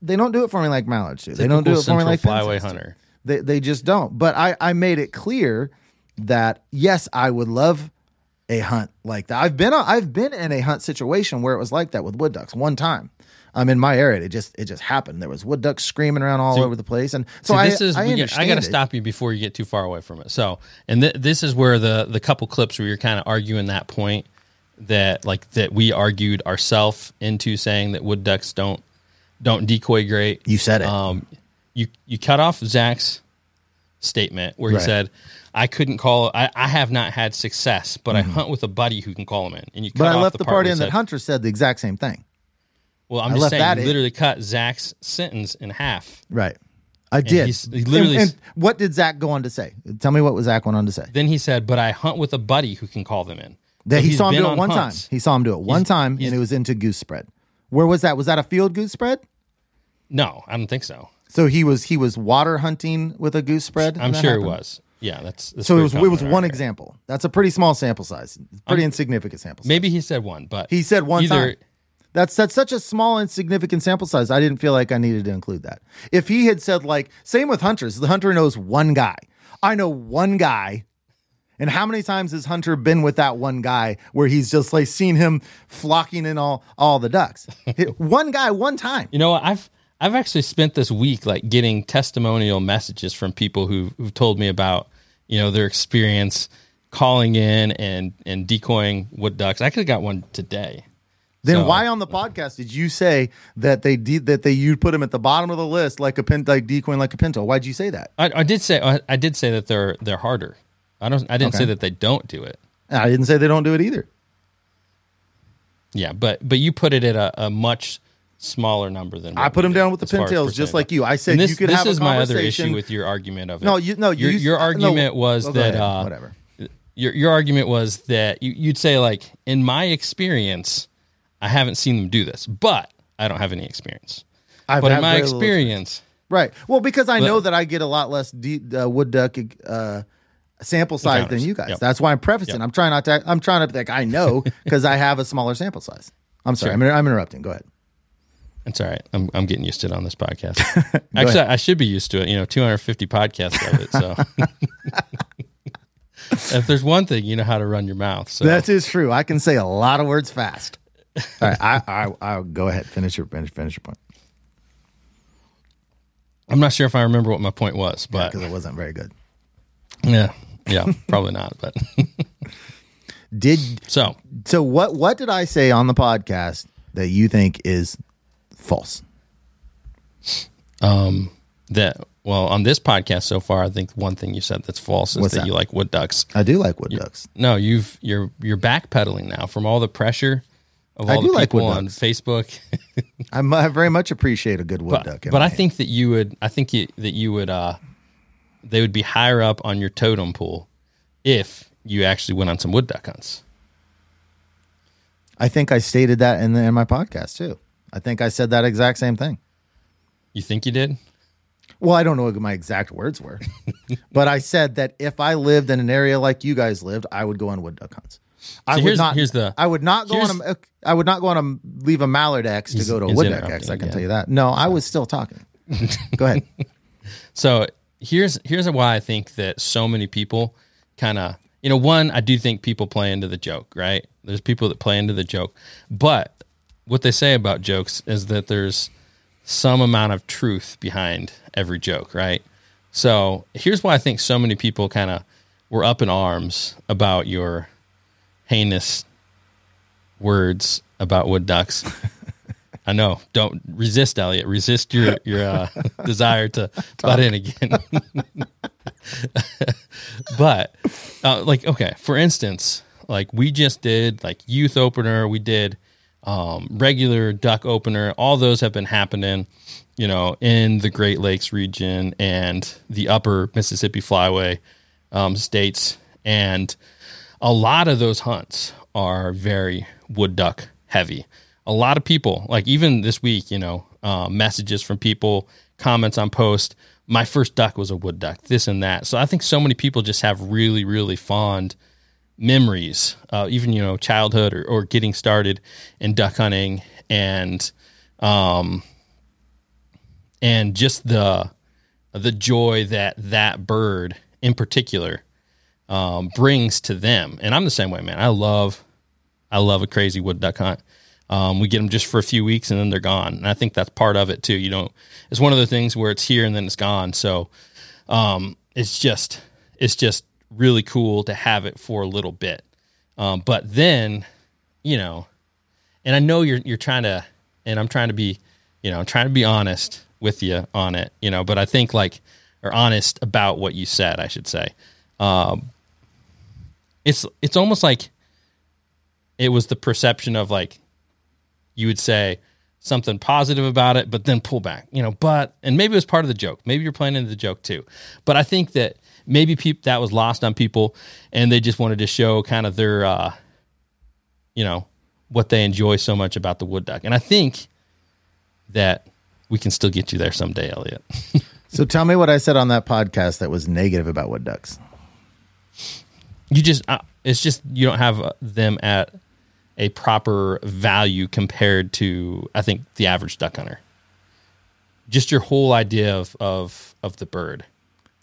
[SPEAKER 2] they don't do it for me like Mallard do. They don't do it for me like
[SPEAKER 1] flyway
[SPEAKER 2] pintails do.
[SPEAKER 1] hunter.
[SPEAKER 2] They they just don't. But I I made it clear that yes, I would love a hunt like that. I've been I've been in a hunt situation where it was like that with wood ducks one time. I'm in my area. It just it just happened. There was wood ducks screaming around all over the place, and so I
[SPEAKER 1] this is
[SPEAKER 2] I,
[SPEAKER 1] I got to stop you before you get too far away from it. So, and th- this is where the the couple clips where you're kind of arguing that point that like that we argued ourselves into saying that wood ducks don't don't decoy great.
[SPEAKER 2] You said it.
[SPEAKER 1] Um, you you cut off Zach's statement where he
[SPEAKER 2] Right.
[SPEAKER 1] said, "I couldn't call. I, I have not had success, but I hunt with a buddy who can call him in." And you cut
[SPEAKER 2] Mm-hmm. but I
[SPEAKER 1] off
[SPEAKER 2] left the part
[SPEAKER 1] where he
[SPEAKER 2] in that Hunter said the exact same thing.
[SPEAKER 1] Well, I'm
[SPEAKER 2] I
[SPEAKER 1] just saying,
[SPEAKER 2] that
[SPEAKER 1] you
[SPEAKER 2] in.
[SPEAKER 1] literally cut Zach's sentence in half.
[SPEAKER 2] Right. I did.
[SPEAKER 1] he literally
[SPEAKER 2] And, and what did Zach go on to say? Tell me what Zach went on to say.
[SPEAKER 1] Then he said, "But I hunt with a buddy who can call them in."
[SPEAKER 2] That
[SPEAKER 1] So
[SPEAKER 2] he saw him do it
[SPEAKER 1] on
[SPEAKER 2] one
[SPEAKER 1] hunts.
[SPEAKER 2] time. He saw him do it one
[SPEAKER 1] He's-
[SPEAKER 2] time,
[SPEAKER 1] he's-
[SPEAKER 2] and it was into goose spread. Where was that? Was that a field goose spread?
[SPEAKER 1] No, I don't think so.
[SPEAKER 2] So he was he was water hunting with a goose spread.
[SPEAKER 1] I'm sure
[SPEAKER 2] happened?
[SPEAKER 1] it was. Yeah, that's, that's
[SPEAKER 2] So it was it was one
[SPEAKER 1] here.
[SPEAKER 2] example. That's a pretty small sample size. Pretty insignificant sample size.
[SPEAKER 1] Maybe he said one, but
[SPEAKER 2] He said one
[SPEAKER 1] either,
[SPEAKER 2] time. That's that's such a small insignificant sample size. I didn't feel like I needed to include that. If he had said like same with hunters, the hunter knows one guy. I know one guy. And how many times has Hunter been with that one guy where he's just like seen him flocking in all all the ducks? One guy one time.
[SPEAKER 1] You know what? I've I've actually spent this week like getting testimonial messages from people who who've told me about you know their experience calling in and and decoying wood ducks. I actually got one today.
[SPEAKER 2] Then
[SPEAKER 1] So-
[SPEAKER 2] why on the podcast did you say that they de- that they you put him at the bottom of the list like a pin like decoying like a pinto? Why'd you say that?
[SPEAKER 1] I, I did say I, I did say that they're they're harder. I don't. I didn't
[SPEAKER 2] Okay.
[SPEAKER 1] say that they don't do it.
[SPEAKER 2] I didn't say they don't do it either.
[SPEAKER 1] Yeah, but but you put it at a, a much smaller number than
[SPEAKER 2] I put them
[SPEAKER 1] did
[SPEAKER 2] down with the pintails just like you. I said
[SPEAKER 1] And this,
[SPEAKER 2] you could
[SPEAKER 1] this
[SPEAKER 2] have a
[SPEAKER 1] is my other issue with your argument of it.
[SPEAKER 2] No, you no
[SPEAKER 1] your,
[SPEAKER 2] you,
[SPEAKER 1] your
[SPEAKER 2] no,
[SPEAKER 1] argument was
[SPEAKER 2] well,
[SPEAKER 1] that
[SPEAKER 2] ahead,
[SPEAKER 1] uh,
[SPEAKER 2] whatever.
[SPEAKER 1] Your your argument was that you, you'd say like in my experience, I haven't seen them do this, but I don't have any experience.
[SPEAKER 2] I've
[SPEAKER 1] but in my experience,
[SPEAKER 2] Right. Well, because I
[SPEAKER 1] But-
[SPEAKER 2] know that I get a lot less de- uh, wood duck uh, sample size than you guys.
[SPEAKER 1] Yep.
[SPEAKER 2] That's why I'm prefacing.
[SPEAKER 1] Yep.
[SPEAKER 2] I'm trying not to. I'm trying to be like I know because I have a smaller sample size. I'm sorry. I'm, I'm interrupting. Go ahead.
[SPEAKER 1] it's all right. I'm I'm getting used to it on this podcast. Actually, I should be used to it. You know, 250 podcasts of it. So if there's one thing, you know how to run your mouth. So
[SPEAKER 2] That is true. I can say a lot of words fast. All right. I, I I'll go ahead. Finish your finish finish your point
[SPEAKER 1] I'm not sure if I remember what my point was, but
[SPEAKER 2] because it wasn't very good.
[SPEAKER 1] yeah, yeah, probably not. But
[SPEAKER 2] Did
[SPEAKER 1] so
[SPEAKER 2] so? What what did I say on the podcast that you think is false?
[SPEAKER 1] um that well on this podcast so far, I think one thing you said that's false is
[SPEAKER 2] What's
[SPEAKER 1] that,
[SPEAKER 2] that?
[SPEAKER 1] you like wood ducks.
[SPEAKER 2] I do like wood ducks.
[SPEAKER 1] No, you've you're you're backpedaling now from all the pressure of
[SPEAKER 2] I do
[SPEAKER 1] the
[SPEAKER 2] like
[SPEAKER 1] people
[SPEAKER 2] wood
[SPEAKER 1] on
[SPEAKER 2] ducks.
[SPEAKER 1] Facebook.
[SPEAKER 2] I'm, very much appreciate a good wood
[SPEAKER 1] but
[SPEAKER 2] duck.
[SPEAKER 1] but I think that you would. I think you, that you would. uh They would be higher up on your totem pole if you actually went on some wood duck hunts.
[SPEAKER 2] I think I stated that in, the, in my podcast too. I think I said that exact same thing.
[SPEAKER 1] You think you did?
[SPEAKER 2] Well, I don't know what my exact words were, but I said that if I lived in an area like you guys lived, I would go on wood duck hunts. I would not.
[SPEAKER 1] here's the-
[SPEAKER 2] I would not go on a. I would not go on a leave a mallard X to go to a
[SPEAKER 1] he's
[SPEAKER 2] wood duck X. I can
[SPEAKER 1] again.
[SPEAKER 2] tell you that. No, I was still talking. go ahead.
[SPEAKER 1] So here's here's why I think that so many people kind of you know one I do think people play into the joke right. There's people that play into the joke, but what they say about jokes is that there's some amount of truth behind every joke, right? So here's why I think so many people kind of were up in arms about your heinous words about wood ducks. I know. Don't resist, Elliott. Resist your your uh, desire to butt in again. but uh, like, okay, for instance, like we just did like youth opener, we did um, regular duck opener. All those have been happening, you know, in the Great Lakes region and the Upper Mississippi Flyway um, states, and a lot of those hunts are very wood duck heavy. A lot of people, like even this week, you know, uh, messages from people, comments on post. My first duck was a wood duck, this and that. So I think so many people just have really, really fond memories, uh, even you know, childhood or, or getting started in duck hunting, and um, and just the the joy that that bird in particular um, brings to them. And I'm the same way, man. I love, I love a crazy wood duck hunt. Um, we get them just for a few weeks and then they're gone. And I think that's part of it too. You know, it's one of the things where it's here and then it's gone. So um, it's just, it's just really cool to have it for a little bit. Um, but then, you know, and I know you're you're trying to, and I'm trying to be, you know, I'm trying to be honest with you on it, you know. But I think like, or honest about what you said, I should say. Um, it's it's almost like it was the perception of like you would say something positive about it, but then pull back, you know. But and maybe it was part of the joke. Maybe you're playing into the joke too. But I think that maybe that was lost on people, and they just wanted to show kind of their, uh, you know, what they enjoy so much about the wood duck. And I think that we can still get you there someday, Elliott.
[SPEAKER 2] So tell me what I said on that podcast that was negative about wood ducks.
[SPEAKER 1] You just uh, it's just you don't have uh, them at a proper value compared to I think the average duck hunter. Just your whole idea of of of the bird.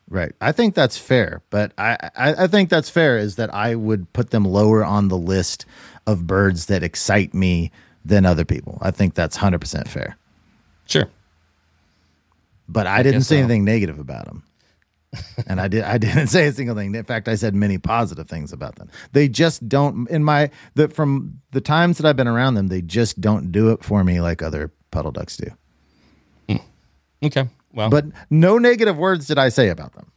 [SPEAKER 2] Right. I think that's fair, but I, I, I think that's fair is that I would put them lower on the list of birds that excite me than other people. I think that's 100% fair.
[SPEAKER 1] Sure.
[SPEAKER 2] But I, didn't
[SPEAKER 1] guess
[SPEAKER 2] say
[SPEAKER 1] so.
[SPEAKER 2] anything negative about them. And I did I didn't say a single thing. In fact, I said many positive things about them. They just don't in my the from the times that I've been around them, they just don't do it for me like other puddle ducks do.
[SPEAKER 1] Okay. Well,
[SPEAKER 2] But no negative words did I say about them.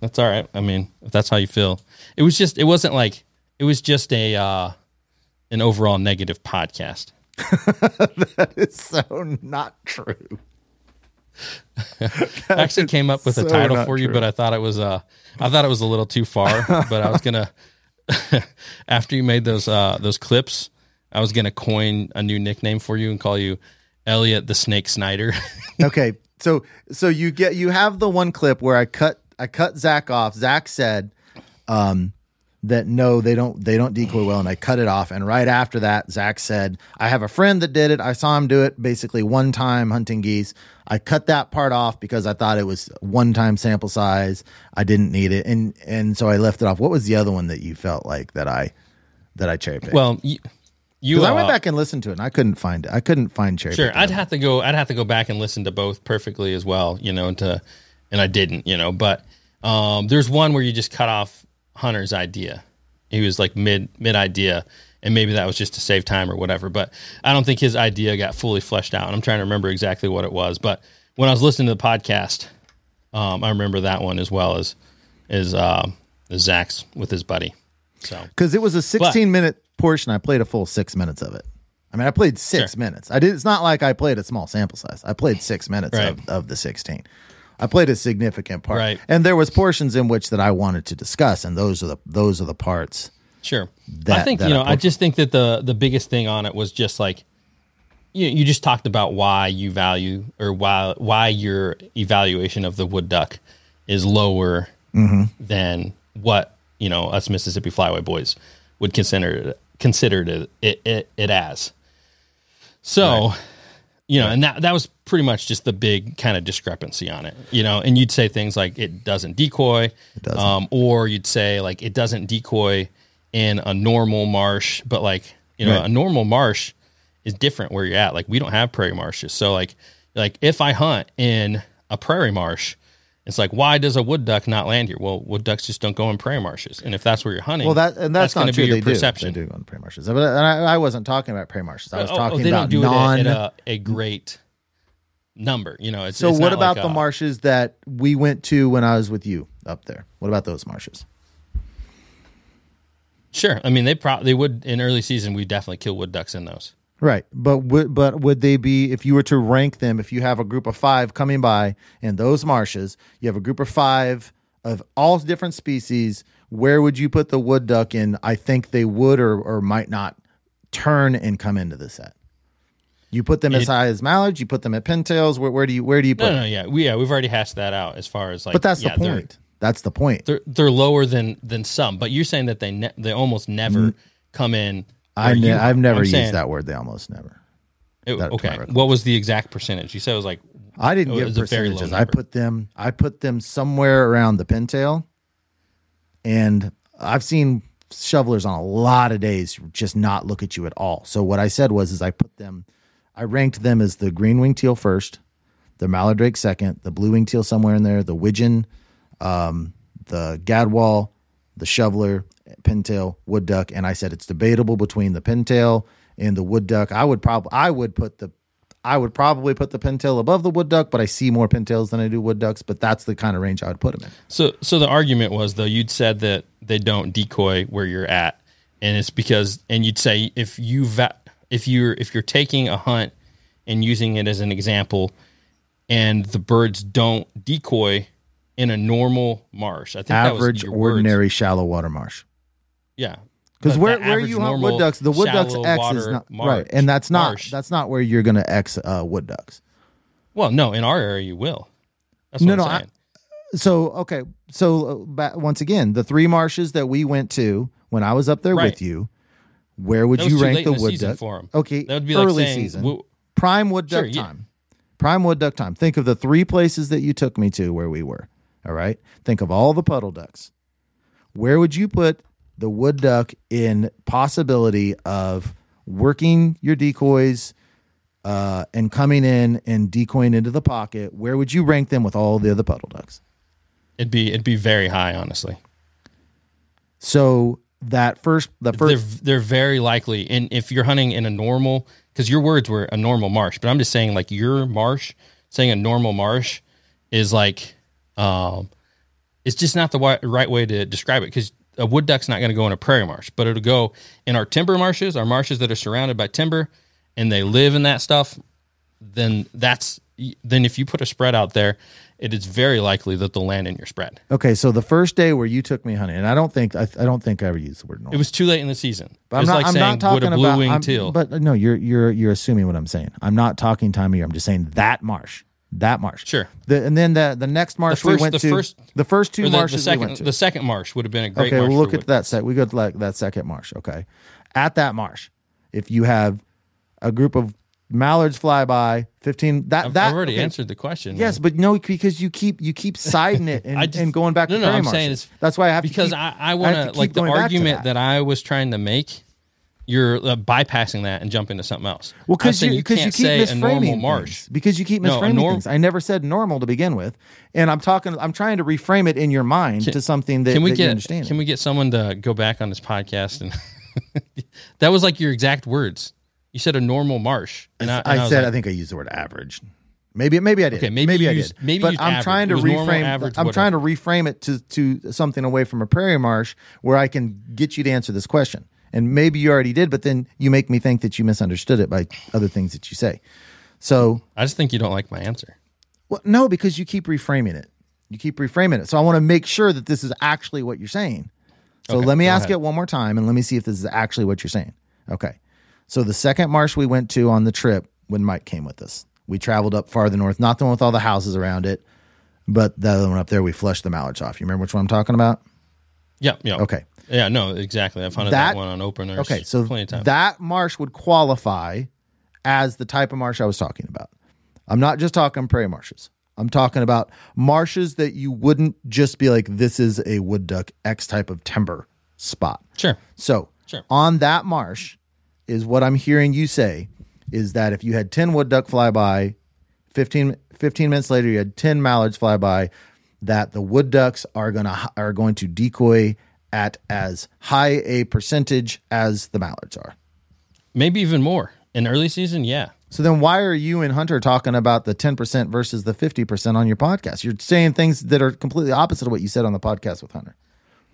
[SPEAKER 1] that's all right. I mean, if that's how you feel, it was just it wasn't like it was just a uh, an overall negative podcast.
[SPEAKER 2] that is so not true.
[SPEAKER 1] I actually came up with a title for you,
[SPEAKER 2] true.
[SPEAKER 1] but I thought it was uh I thought it was a little too far. but I was gonna after you made those uh those clips, I was gonna coin a new nickname for you and call you Elliott the Snake Snider.
[SPEAKER 2] okay so so you get you have the one clip where i cut i cut zach off zach said um that no they don't they don't decoy well. And i cut it off. And right after that zach said i have a friend that did it. I saw him do it basically one time hunting geese. I cut that part off because i thought it was one time sample size. I didn't need it. And and so i left it off. What was the other one that you felt like that i that i cherry picked?
[SPEAKER 1] Well, you, you
[SPEAKER 2] because i went
[SPEAKER 1] uh,
[SPEAKER 2] back and listened to it and i couldn't find it. I couldn't find cherry
[SPEAKER 1] Sure, I'd have to go. I'd have to go back and listen to both perfectly as well, you know. To and I didn't, you know. But um, there's one where you just cut off Hunter's idea. He was like mid mid idea, and maybe that was just to save time or whatever. But I don't think his idea got fully fleshed out. And I'm trying to remember exactly what it was. But when I was listening to the podcast, um, I remember that one as well as as um, as Zach's with his buddy. So
[SPEAKER 2] because it was a 16 minute portion, I played a full six minutes of it. I mean, I played six
[SPEAKER 1] Sure.
[SPEAKER 2] minutes. I did. It's not like I played a small sample size. I played six minutes
[SPEAKER 1] Right.
[SPEAKER 2] of, of the sixteen. I played a significant part,
[SPEAKER 1] Right.
[SPEAKER 2] and there was portions in which that I wanted to discuss, and those are the those are the parts.
[SPEAKER 1] Sure. I think
[SPEAKER 2] that
[SPEAKER 1] you know.
[SPEAKER 2] I
[SPEAKER 1] I just think that the the biggest thing on it was just like you you just talked about why you value or why why your evaluation of the wood duck is lower
[SPEAKER 2] Mm-hmm.
[SPEAKER 1] than what you know us Mississippi Flyway boys would consider it consider it it, it, it as. So. You know, and that that was pretty much just the big kind of discrepancy on it. You know, and you'd say things like it doesn't decoy,
[SPEAKER 2] doesn't.
[SPEAKER 1] Um, or you'd say like it doesn't decoy in a normal marsh, but like you know,
[SPEAKER 2] Right.
[SPEAKER 1] a normal marsh is different where you're at. Like we don't have prairie marshes, so like like if I hunt in a prairie marsh, it's like why does a wood duck not land here? Well, wood ducks just don't go in prairie marshes, and if that's where you're hunting,
[SPEAKER 2] Well, that and that's,
[SPEAKER 1] gonna
[SPEAKER 2] not true.
[SPEAKER 1] be your
[SPEAKER 2] they
[SPEAKER 1] perception.
[SPEAKER 2] do. They do go on prairie marshes, but and I, I wasn't talking about prairie marshes. I was
[SPEAKER 1] Oh, oh,
[SPEAKER 2] talking
[SPEAKER 1] they
[SPEAKER 2] about non.
[SPEAKER 1] it at, at a, a great number. You know, it's
[SPEAKER 2] so
[SPEAKER 1] it's
[SPEAKER 2] what about
[SPEAKER 1] like
[SPEAKER 2] the
[SPEAKER 1] a-
[SPEAKER 2] marshes that we went to when I was with you up there? What about those marshes?
[SPEAKER 1] Sure, I mean they probably they would in early season. We definitely kill wood ducks in those.
[SPEAKER 2] Right, but would but would they be if you were to rank them? If you have a group of five coming by in those marshes, you have a group of five of all different species. Where would you put the wood duck in? I think they would or or might not turn and come into the set. You put them as high as mallards. You put them at pintails. Where, where do you where do you put?
[SPEAKER 1] No,
[SPEAKER 2] them?
[SPEAKER 1] no, yeah, we yeah we've already hashed that out as far as like.
[SPEAKER 2] But that's
[SPEAKER 1] yeah,
[SPEAKER 2] the point. That's the point.
[SPEAKER 1] They're they're lower than than some, but you're saying that they ne- they almost never come in.
[SPEAKER 2] I ne-. I've never
[SPEAKER 1] I'm
[SPEAKER 2] used
[SPEAKER 1] saying-
[SPEAKER 2] that word. They almost never.
[SPEAKER 1] it-
[SPEAKER 2] that
[SPEAKER 1] okay, what was the exact percentage? You said it was like
[SPEAKER 2] I didn't give
[SPEAKER 1] it was a very low
[SPEAKER 2] percentages. I put them. I put them somewhere around the pintail, and I've seen shovelers on a lot of days just not look at you at all. So what I said was, is I put them. I ranked them as the green wing teal first, the mallard drake second, the blue wing teal somewhere in there, the widgeon, um, the gadwall, the shoveler, pintail, wood duck, and I said it's debatable between the pintail and the wood duck. I would probably I would put the I would probably put the pintail above the wood duck, but I see more pintails than I do wood ducks. But that's the kind of range I would put them in.
[SPEAKER 1] So, so the argument was though you'd said that they don't decoy where you're at, and it's because, and you'd say if you va- if you're if you're taking a hunt and using it as an example, and the birds don't decoy in a normal marsh, I think that was
[SPEAKER 2] Average,
[SPEAKER 1] your words.
[SPEAKER 2] ordinary, shallow water marsh.
[SPEAKER 1] Yeah.
[SPEAKER 2] Because where, where you hunt wood ducks, the wood ducks X is not
[SPEAKER 1] marsh-
[SPEAKER 2] right, and that's not
[SPEAKER 1] marsh.
[SPEAKER 2] that's not where you're going to X uh, wood ducks.
[SPEAKER 1] Well, no, in our area you will. That's
[SPEAKER 2] No,
[SPEAKER 1] what
[SPEAKER 2] no, I-
[SPEAKER 1] saying.
[SPEAKER 2] So okay, so uh, once again, the three marshes that we went to when I was up there
[SPEAKER 1] Right.
[SPEAKER 2] with you, where would you rank the wood
[SPEAKER 1] season
[SPEAKER 2] duck?
[SPEAKER 1] for 'em.
[SPEAKER 2] Okay,
[SPEAKER 1] That would be like
[SPEAKER 2] early
[SPEAKER 1] saying,
[SPEAKER 2] season, prime wood
[SPEAKER 1] Sure,
[SPEAKER 2] duck
[SPEAKER 1] yeah.
[SPEAKER 2] time, prime wood duck time. Think of the three places that you took me to where we were. All right, think of all the puddle ducks. Where would you put the wood duck in possibility of working your decoys? Uh, and coming in and decoying into the pocket, where would you rank them with all the other puddle ducks?
[SPEAKER 1] It'd be it'd be very high, honestly.
[SPEAKER 2] So that first, the
[SPEAKER 1] they're
[SPEAKER 2] first,
[SPEAKER 1] they're very likely and if you're hunting in a normal because your words were a normal marsh but i'm just saying like your marsh saying a normal marsh is like um it's just not the right way to describe it because a wood duck's not going to go in a prairie marsh but it'll go in our timber marshes our marshes that are surrounded by timber and they live in that stuff then that's then if you put a spread out there it is very likely that they'll land in your spread
[SPEAKER 2] okay. So the first day where you took me hunting, and I don't think I, I don't think I ever used the word normal.
[SPEAKER 1] it was too late in the season
[SPEAKER 2] But i
[SPEAKER 1] it's like saying would
[SPEAKER 2] talking
[SPEAKER 1] a blue
[SPEAKER 2] about.
[SPEAKER 1] wing
[SPEAKER 2] I'm-
[SPEAKER 1] teal
[SPEAKER 2] But no, you're you're you're assuming what I'm saying. I'm not talking time of year. I'm just saying that marsh, that marsh.
[SPEAKER 1] Sure.
[SPEAKER 2] The, and then the the next marsh
[SPEAKER 1] first-
[SPEAKER 2] we went
[SPEAKER 1] the
[SPEAKER 2] to.
[SPEAKER 1] first-
[SPEAKER 2] the first two
[SPEAKER 1] the, the second,
[SPEAKER 2] we went to.
[SPEAKER 1] the second marsh would have been a great
[SPEAKER 2] okay, we'll look at
[SPEAKER 1] wood.
[SPEAKER 2] that set. We go to like that second marsh. Okay, at that marsh, if you have a group of mallards fly by, fifteen. That
[SPEAKER 1] I've,
[SPEAKER 2] that
[SPEAKER 1] I've already
[SPEAKER 2] okay.
[SPEAKER 1] answered the question.
[SPEAKER 2] Yes, but no, because you keep you keep siding it and,
[SPEAKER 1] just-
[SPEAKER 2] and going back
[SPEAKER 1] no,
[SPEAKER 2] to
[SPEAKER 1] no,
[SPEAKER 2] prairie
[SPEAKER 1] I'm saying
[SPEAKER 2] marshes.
[SPEAKER 1] it's
[SPEAKER 2] That's why I have
[SPEAKER 1] because
[SPEAKER 2] to keep,
[SPEAKER 1] I, I want
[SPEAKER 2] to
[SPEAKER 1] like the
[SPEAKER 2] going back to
[SPEAKER 1] argument
[SPEAKER 2] that.
[SPEAKER 1] that. I was trying to make. You're uh, bypassing that and jumping to something else.
[SPEAKER 2] Well, because you, you
[SPEAKER 1] can't
[SPEAKER 2] keep
[SPEAKER 1] normal
[SPEAKER 2] misframing
[SPEAKER 1] marsh.
[SPEAKER 2] Because you keep
[SPEAKER 1] No,
[SPEAKER 2] misframing
[SPEAKER 1] norm-
[SPEAKER 2] things. I never said normal to begin with, and I'm talking. I'm trying to reframe it in your mind to something that,
[SPEAKER 1] Can we
[SPEAKER 2] that you
[SPEAKER 1] get
[SPEAKER 2] understand.
[SPEAKER 1] Can we get someone to go back on this podcast and that was like your exact words. You said a normal marsh, and I, and
[SPEAKER 2] I,
[SPEAKER 1] was
[SPEAKER 2] said
[SPEAKER 1] like,
[SPEAKER 2] I think I used the word average. Maybe maybe I did.
[SPEAKER 1] Okay, maybe you
[SPEAKER 2] I
[SPEAKER 1] used-
[SPEAKER 2] did.
[SPEAKER 1] maybe you
[SPEAKER 2] but I'm
[SPEAKER 1] average.
[SPEAKER 2] trying to
[SPEAKER 1] was normal,
[SPEAKER 2] reframe.
[SPEAKER 1] average,
[SPEAKER 2] I'm trying to reframe it to to something away from a prairie marsh where I can get you to answer this question. And maybe you already did, but then you make me think that you misunderstood it by other things that you say. So,
[SPEAKER 1] I just think you don't like my answer.
[SPEAKER 2] well, no, because you keep reframing it. You keep reframing it. So I want to make sure that this is actually what you're saying. So
[SPEAKER 1] Okay,
[SPEAKER 2] let me ask
[SPEAKER 1] ahead.
[SPEAKER 2] it one more time and let me see if this is actually what you're saying. Okay. So the second marsh we went to on the trip when Mike came with us, we traveled up farther north, not the one with all the houses around it, but the other one up there, we flushed the mallards off. You remember which one I'm talking about?
[SPEAKER 1] Yeah, yeah.
[SPEAKER 2] Okay.
[SPEAKER 1] Yeah, no, exactly. I've hunted that,
[SPEAKER 2] That-
[SPEAKER 1] one on openers.
[SPEAKER 2] Okay. So
[SPEAKER 1] plenty of times.
[SPEAKER 2] that marsh would qualify as the type of marsh I was talking about. I'm not just talking prairie marshes. I'm talking about marshes that you wouldn't just be like, this is a wood duck X type of timber spot.
[SPEAKER 1] sure.
[SPEAKER 2] So
[SPEAKER 1] Sure.
[SPEAKER 2] on that marsh is what I'm hearing you say is that if you had 10 wood duck fly by, 15, 15 minutes later you had 10 mallards fly by, that the wood ducks are gonna are going to decoy at as high a percentage as the mallards are.
[SPEAKER 1] Maybe even more. In early season, yeah.
[SPEAKER 2] So then why are you and Hunter talking about the 10% versus the 50% on your podcast? You're saying things that are completely opposite of what you said on the podcast with Hunter.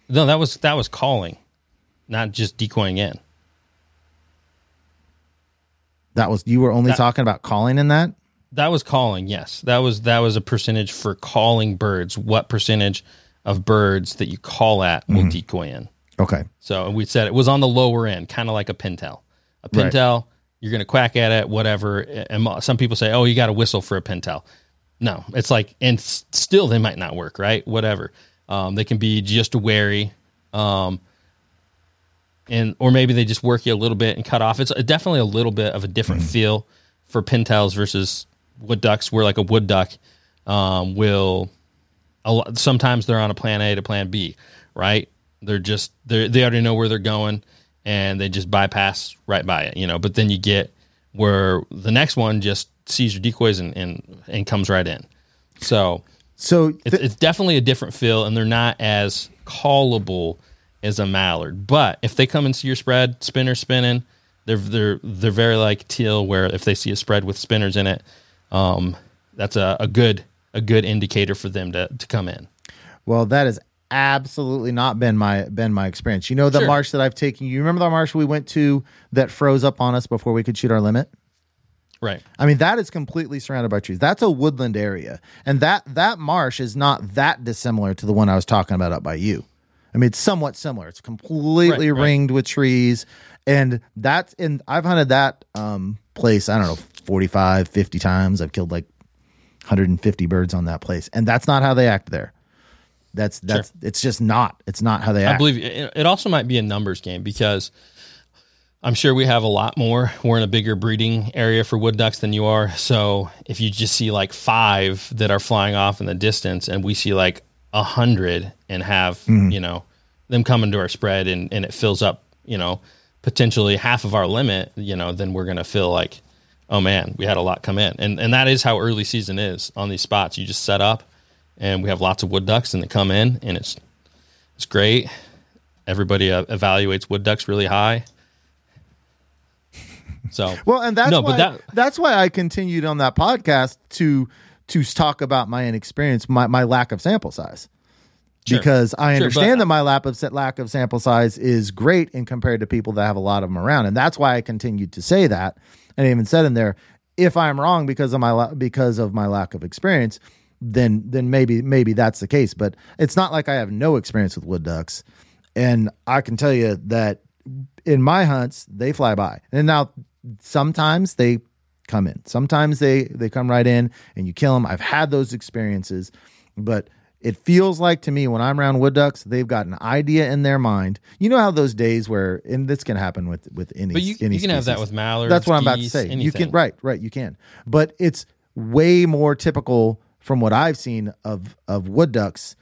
[SPEAKER 1] No, that was that was calling, not just decoying in.
[SPEAKER 2] That was you were only
[SPEAKER 1] That-
[SPEAKER 2] talking about calling in that?
[SPEAKER 1] That was calling, yes. That was that was a percentage for calling birds. What percentage of birds that you call at will decoy in?
[SPEAKER 2] Okay.
[SPEAKER 1] So we said it was on the lower end, kind of like a pintail. A
[SPEAKER 2] Right.
[SPEAKER 1] pintail, you're going to quack at it, whatever. And some people say, "Oh, you got to whistle for a pintail." No, it's like, and still they might not work, right? Whatever. Um, they can be just wary, um, and or maybe they just work you a little bit and cut off. It's definitely a little bit of a different feel for pintails versus wood ducks. Where like a wood duck um, will lot, sometimes they're on a plan A to plan B, right? They're just they they already know where they're going and they just bypass right by it, you know. But then you get where the next one just sees your decoys and and, and comes right in. So
[SPEAKER 2] So
[SPEAKER 1] it's, it's definitely a different feel, and they're not as callable as a mallard. But if they come and see your spread, spinner spinning, they're they're they're very like teal. Where if they see a spread with spinners in it, um, that's a, a good a good indicator for them to to come in.
[SPEAKER 2] Well, that has absolutely not been my been my experience. You know the
[SPEAKER 1] Sure.
[SPEAKER 2] marsh that I've taken. You remember the marsh we went to that froze up on us before we could shoot our limit?
[SPEAKER 1] Right.
[SPEAKER 2] I mean, that is completely surrounded by trees. That's a woodland area, and that that marsh is not that dissimilar to the one I was talking about up by you. I mean, it's somewhat similar. It's completely
[SPEAKER 1] Right, right.
[SPEAKER 2] ringed with trees, and that's and I've hunted that um, place. I don't know, 45, 50 times. I've killed like 150 birds on that place, and that's not how they act there. That's that's it's just not. It's not how they
[SPEAKER 1] I
[SPEAKER 2] act.
[SPEAKER 1] I believe it, also might be a numbers game because I'm sure we have a lot more. We're in a bigger breeding area for wood ducks than you are. So if you just see like five that are flying off in the distance and we see like a hundred and have,
[SPEAKER 2] Mm-hmm.
[SPEAKER 1] you know, them coming to our spread and, and it fills up, you know, potentially half of our limit, you know, then we're going to feel like, oh man, we had a lot come in. And, and that is how early season is on these spots. You just set up and we have lots of wood ducks and they come in and it's, it's great. Everybody uh, evaluates wood ducks really high. So
[SPEAKER 2] Well, and that's
[SPEAKER 1] No,
[SPEAKER 2] why
[SPEAKER 1] but that-
[SPEAKER 2] that's why I continued on that podcast to to talk about my inexperience, my, my lack of sample size.
[SPEAKER 1] Sure.
[SPEAKER 2] Because I
[SPEAKER 1] Sure,
[SPEAKER 2] understand
[SPEAKER 1] but-
[SPEAKER 2] that my lack of set lack of sample size is great in compared to people that have a lot of them around, and that's why I continued to say that. And I even said in there, if I'm wrong because of my la- because of my lack of experience, then then maybe maybe that's the case. But it's not like I have no experience with wood ducks, and I can tell you that in my hunts they fly by. And now sometimes they come in. Sometimes they they come right in and you kill them. I've had those experiences, but it feels like to me when I'm around wood ducks, they've got an idea in their mind. You know how those days where and this can happen with with any.
[SPEAKER 1] But you,
[SPEAKER 2] any
[SPEAKER 1] you can have that with mallards.
[SPEAKER 2] That's what I'm about to
[SPEAKER 1] geese,
[SPEAKER 2] say. You
[SPEAKER 1] anything.
[SPEAKER 2] can right, right. You can, but it's way more typical from what I've seen of of wood ducks.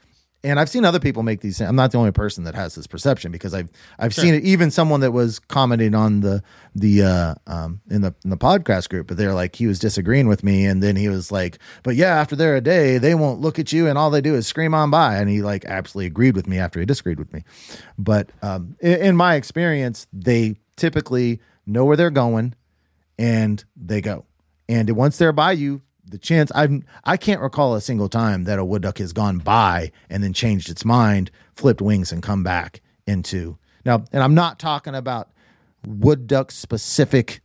[SPEAKER 2] And I've seen other people make these. I'm not the only person that has this perception because I've I've seen it. Even someone that was commenting on the the uh, um, in the in the podcast group, but they're like he was disagreeing with me, and then he was like, "But yeah, after they're a day, they won't look at you, and all they do is scream on by." And he like absolutely agreed with me after he disagreed with me. But um, in, in my experience, they typically know where they're going, and they go. And once they're by you, the chance I've I can't recall a single time that a wood duck has gone by and then changed its mind, flipped wings, and come back into. Now, and I'm not talking about wood duck specific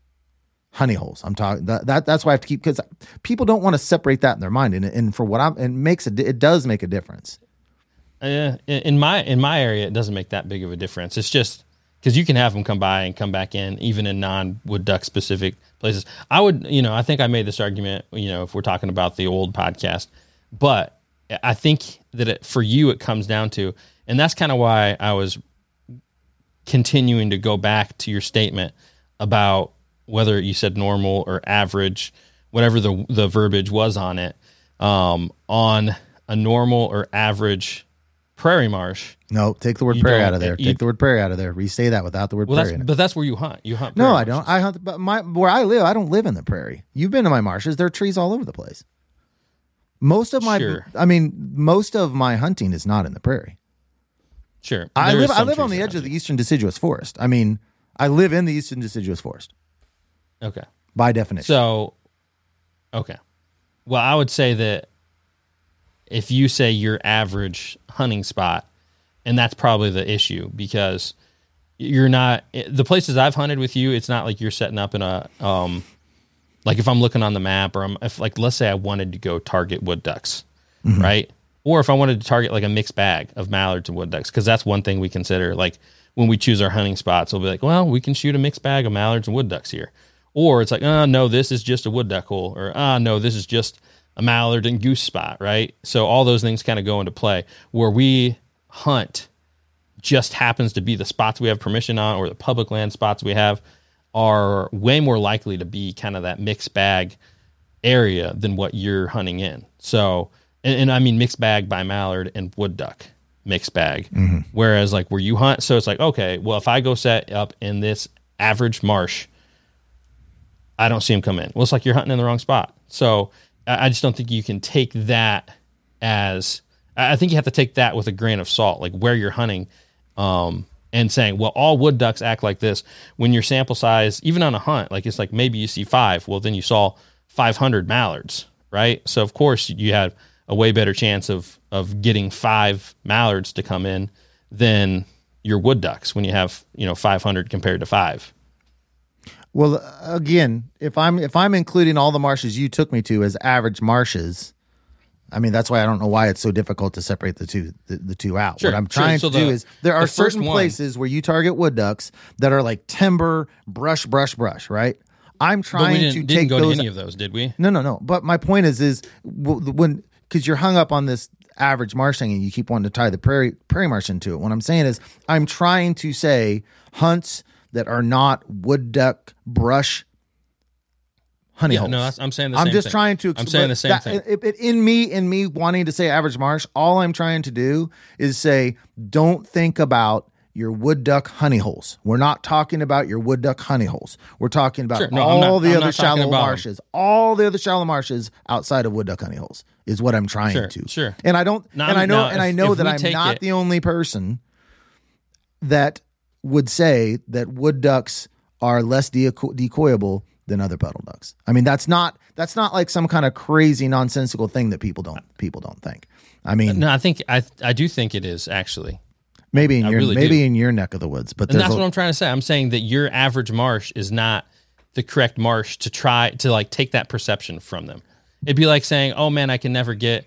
[SPEAKER 2] honey holes. I'm talking that, that that's why I have to keep because people don't want to separate that in their mind, and and for what I'm, it makes a it does make a difference.
[SPEAKER 1] Uh, in my in my area, it doesn't make that big of a difference. It's just because you can have them come by and come back in, even in non wood duck specific places. I would, you know, I think I made this argument, you know, if we're talking about the old podcast, but I think that it, for you, it comes down to, and that's kind of why I was continuing to go back to your statement about whether you said normal or average, whatever the the verbiage was on it, um, on a normal or average prairie marsh.
[SPEAKER 2] No, take the word prairie out of there.
[SPEAKER 1] you-
[SPEAKER 2] take the word prairie out of there. Re-say that without the word
[SPEAKER 1] Well,
[SPEAKER 2] prairie.
[SPEAKER 1] that's but that's where you hunt. You hunt.
[SPEAKER 2] no, I don't.
[SPEAKER 1] marshes.
[SPEAKER 2] I hunt, but my where I live, I don't live in the prairie. You've been to my marshes. There are trees all over the place. Most of my,
[SPEAKER 1] Sure.
[SPEAKER 2] I mean, most of my hunting is not in the prairie.
[SPEAKER 1] Sure,
[SPEAKER 2] I live. I live on the edge of the eastern deciduous forest. I mean, I live in the eastern deciduous forest
[SPEAKER 1] Okay.
[SPEAKER 2] by definition.
[SPEAKER 1] So, okay. Well, I would say that if you say your average hunting spot, and that's probably the issue because you're not the places I've hunted with you. It's not like you're setting up in a um, like if I'm looking on the map or I'm if like let's say I wanted to go target wood ducks, right? Or if I wanted to target like a mixed bag of mallards and wood ducks, because that's one thing we consider. Like when we choose our hunting spots, we'll be like, well, we can shoot a mixed bag of mallards and wood ducks here. Or it's like, oh no, this is just a wood duck hole, or ah no, this is just a mallard and goose spot, right? So all those things kind of go into play. Where we hunt just happens to be the spots we have permission on or the public land spots we have are way more likely to be kind of that mixed bag area than what you're hunting in. So, and, and I mean mixed bag by mallard and wood duck mixed bag. Mm-hmm. Whereas like where you hunt, so it's like, okay, well, if I go set up in this average marsh, I don't see them come in. Well, it's like you're hunting in the wrong spot. So I just don't think you can take that as I I think you have to take that with a grain of salt, like where you're hunting, um, and saying, well, all wood ducks act like this. When your sample size, even on a hunt, like it's like maybe you see five, well, then you saw 500 mallards, right? So of course you have a way better chance of of getting five mallards to come in than your wood ducks when you have you know 500 compared to five.
[SPEAKER 2] Well, again, if I'm if I'm including all the marshes you took me to as average marshes, I mean that's why I don't know why it's so difficult to separate the two the, the two out.
[SPEAKER 1] Sure,
[SPEAKER 2] what I'm
[SPEAKER 1] sure.
[SPEAKER 2] trying
[SPEAKER 1] So
[SPEAKER 2] to do is there are
[SPEAKER 1] first
[SPEAKER 2] certain places where you target wood ducks that are like timber, brush, brush, brush, right? I'm trying
[SPEAKER 1] we didn't,
[SPEAKER 2] to
[SPEAKER 1] didn't
[SPEAKER 2] take
[SPEAKER 1] go
[SPEAKER 2] those.
[SPEAKER 1] to any of those, did we?
[SPEAKER 2] No, no, no. But my point is, is when because you're hung up on this average marsh thing, and you keep wanting to tie the prairie prairie marsh into it. What I'm saying is, I'm trying to say hunts that are not wood duck brush honey
[SPEAKER 1] Yeah,
[SPEAKER 2] holes.
[SPEAKER 1] no, I'm saying the
[SPEAKER 2] I'm
[SPEAKER 1] same
[SPEAKER 2] just
[SPEAKER 1] thing.
[SPEAKER 2] trying to.
[SPEAKER 1] I'm saying the same
[SPEAKER 2] that-
[SPEAKER 1] thing.
[SPEAKER 2] it- it- in me, in me wanting to say average marsh, all I'm trying to do is say, don't think about your wood duck honey holes. We're not talking about your wood duck honey holes. We're talking about
[SPEAKER 1] Sure. No,
[SPEAKER 2] all
[SPEAKER 1] not-
[SPEAKER 2] the
[SPEAKER 1] I'm
[SPEAKER 2] other shallow marshes, all the other shallow marshes outside of wood duck honey holes is what I'm trying
[SPEAKER 1] Sure,
[SPEAKER 2] to.
[SPEAKER 1] sure.
[SPEAKER 2] And I don't,
[SPEAKER 1] Now,
[SPEAKER 2] and I know,
[SPEAKER 1] now,
[SPEAKER 2] and I know that I'm not
[SPEAKER 1] it-
[SPEAKER 2] the only person that would say that wood ducks are less deco- decoyable than other puddle ducks. I mean, that's not that's not like some kind of crazy nonsensical thing that people don't people don't think. I mean,
[SPEAKER 1] No, I think I I do think it is actually,
[SPEAKER 2] maybe in your
[SPEAKER 1] really
[SPEAKER 2] maybe
[SPEAKER 1] do.
[SPEAKER 2] in your neck of the woods, but
[SPEAKER 1] and that's
[SPEAKER 2] a-
[SPEAKER 1] what I'm trying to say. I'm saying that your average marsh is not the correct marsh to try to like take that perception from them. It'd be like saying, "Oh man, I can never get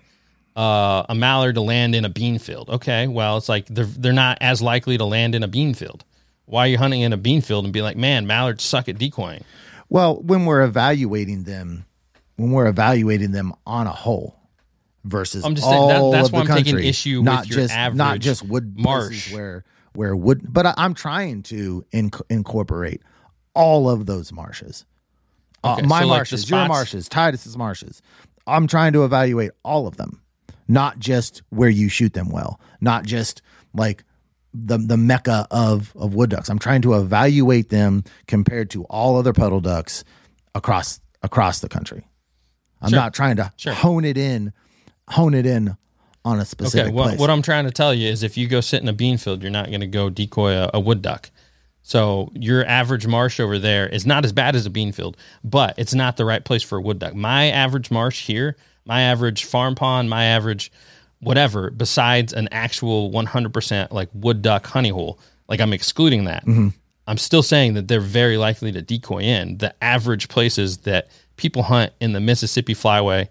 [SPEAKER 1] uh, a mallard to land in a bean field." Okay, well, it's like they're they're not as likely to land in a bean field. Why you're you hunting in a bean field and be like, "Man, mallards suck at decoying"?
[SPEAKER 2] well, when we're evaluating them, when we're evaluating them on a whole versus
[SPEAKER 1] I'm just saying that-
[SPEAKER 2] all
[SPEAKER 1] that's
[SPEAKER 2] of
[SPEAKER 1] why
[SPEAKER 2] the
[SPEAKER 1] I'm taking
[SPEAKER 2] country,
[SPEAKER 1] issue with
[SPEAKER 2] not
[SPEAKER 1] your
[SPEAKER 2] just not just wood
[SPEAKER 1] marsh.
[SPEAKER 2] where where wood, but I, I'm trying to inc- incorporate all of those marshes. Uh, my
[SPEAKER 1] so, like,
[SPEAKER 2] marshes, your marshes, Titus's marshes. I'm trying to evaluate all of them, not just where you shoot them well, not just like the the mecca of of wood ducks. I'm trying to evaluate them compared to all other puddle ducks across across the country. I'm
[SPEAKER 1] Sure.
[SPEAKER 2] not trying to
[SPEAKER 1] Sure.
[SPEAKER 2] hone it in, hone it in on a specific
[SPEAKER 1] Okay, well,
[SPEAKER 2] place.
[SPEAKER 1] what I'm trying to tell you is if you go sit in a bean field, you're not going to go decoy a, a wood duck. So your average marsh over there is not as bad as a bean field, but it's not the right place for a wood duck. My average marsh here, my average farm pond, my average whatever, besides an actual 100% like wood duck honey hole, like I'm excluding that. I'm still saying that they're very likely to decoy in the average places that people hunt in the Mississippi Flyway,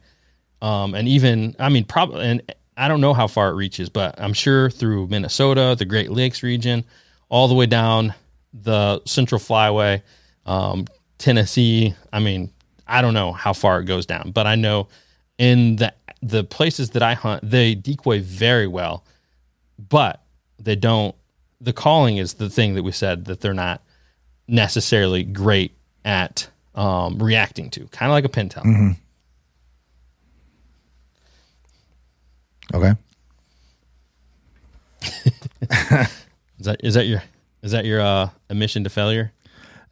[SPEAKER 1] um, and even I mean probably and I don't know how far it reaches, but I'm sure through Minnesota, the Great Lakes region, all the way down the Central Flyway, um, Tennessee. I mean, I don't know how far it goes down, but I know in the the places that I hunt, they decoy very well, but they don't. The calling is the thing that we said that they're not necessarily great at um, reacting to, kind of like a pintail.
[SPEAKER 2] Okay.
[SPEAKER 1] Is that is that your is that your uh, admission to failure?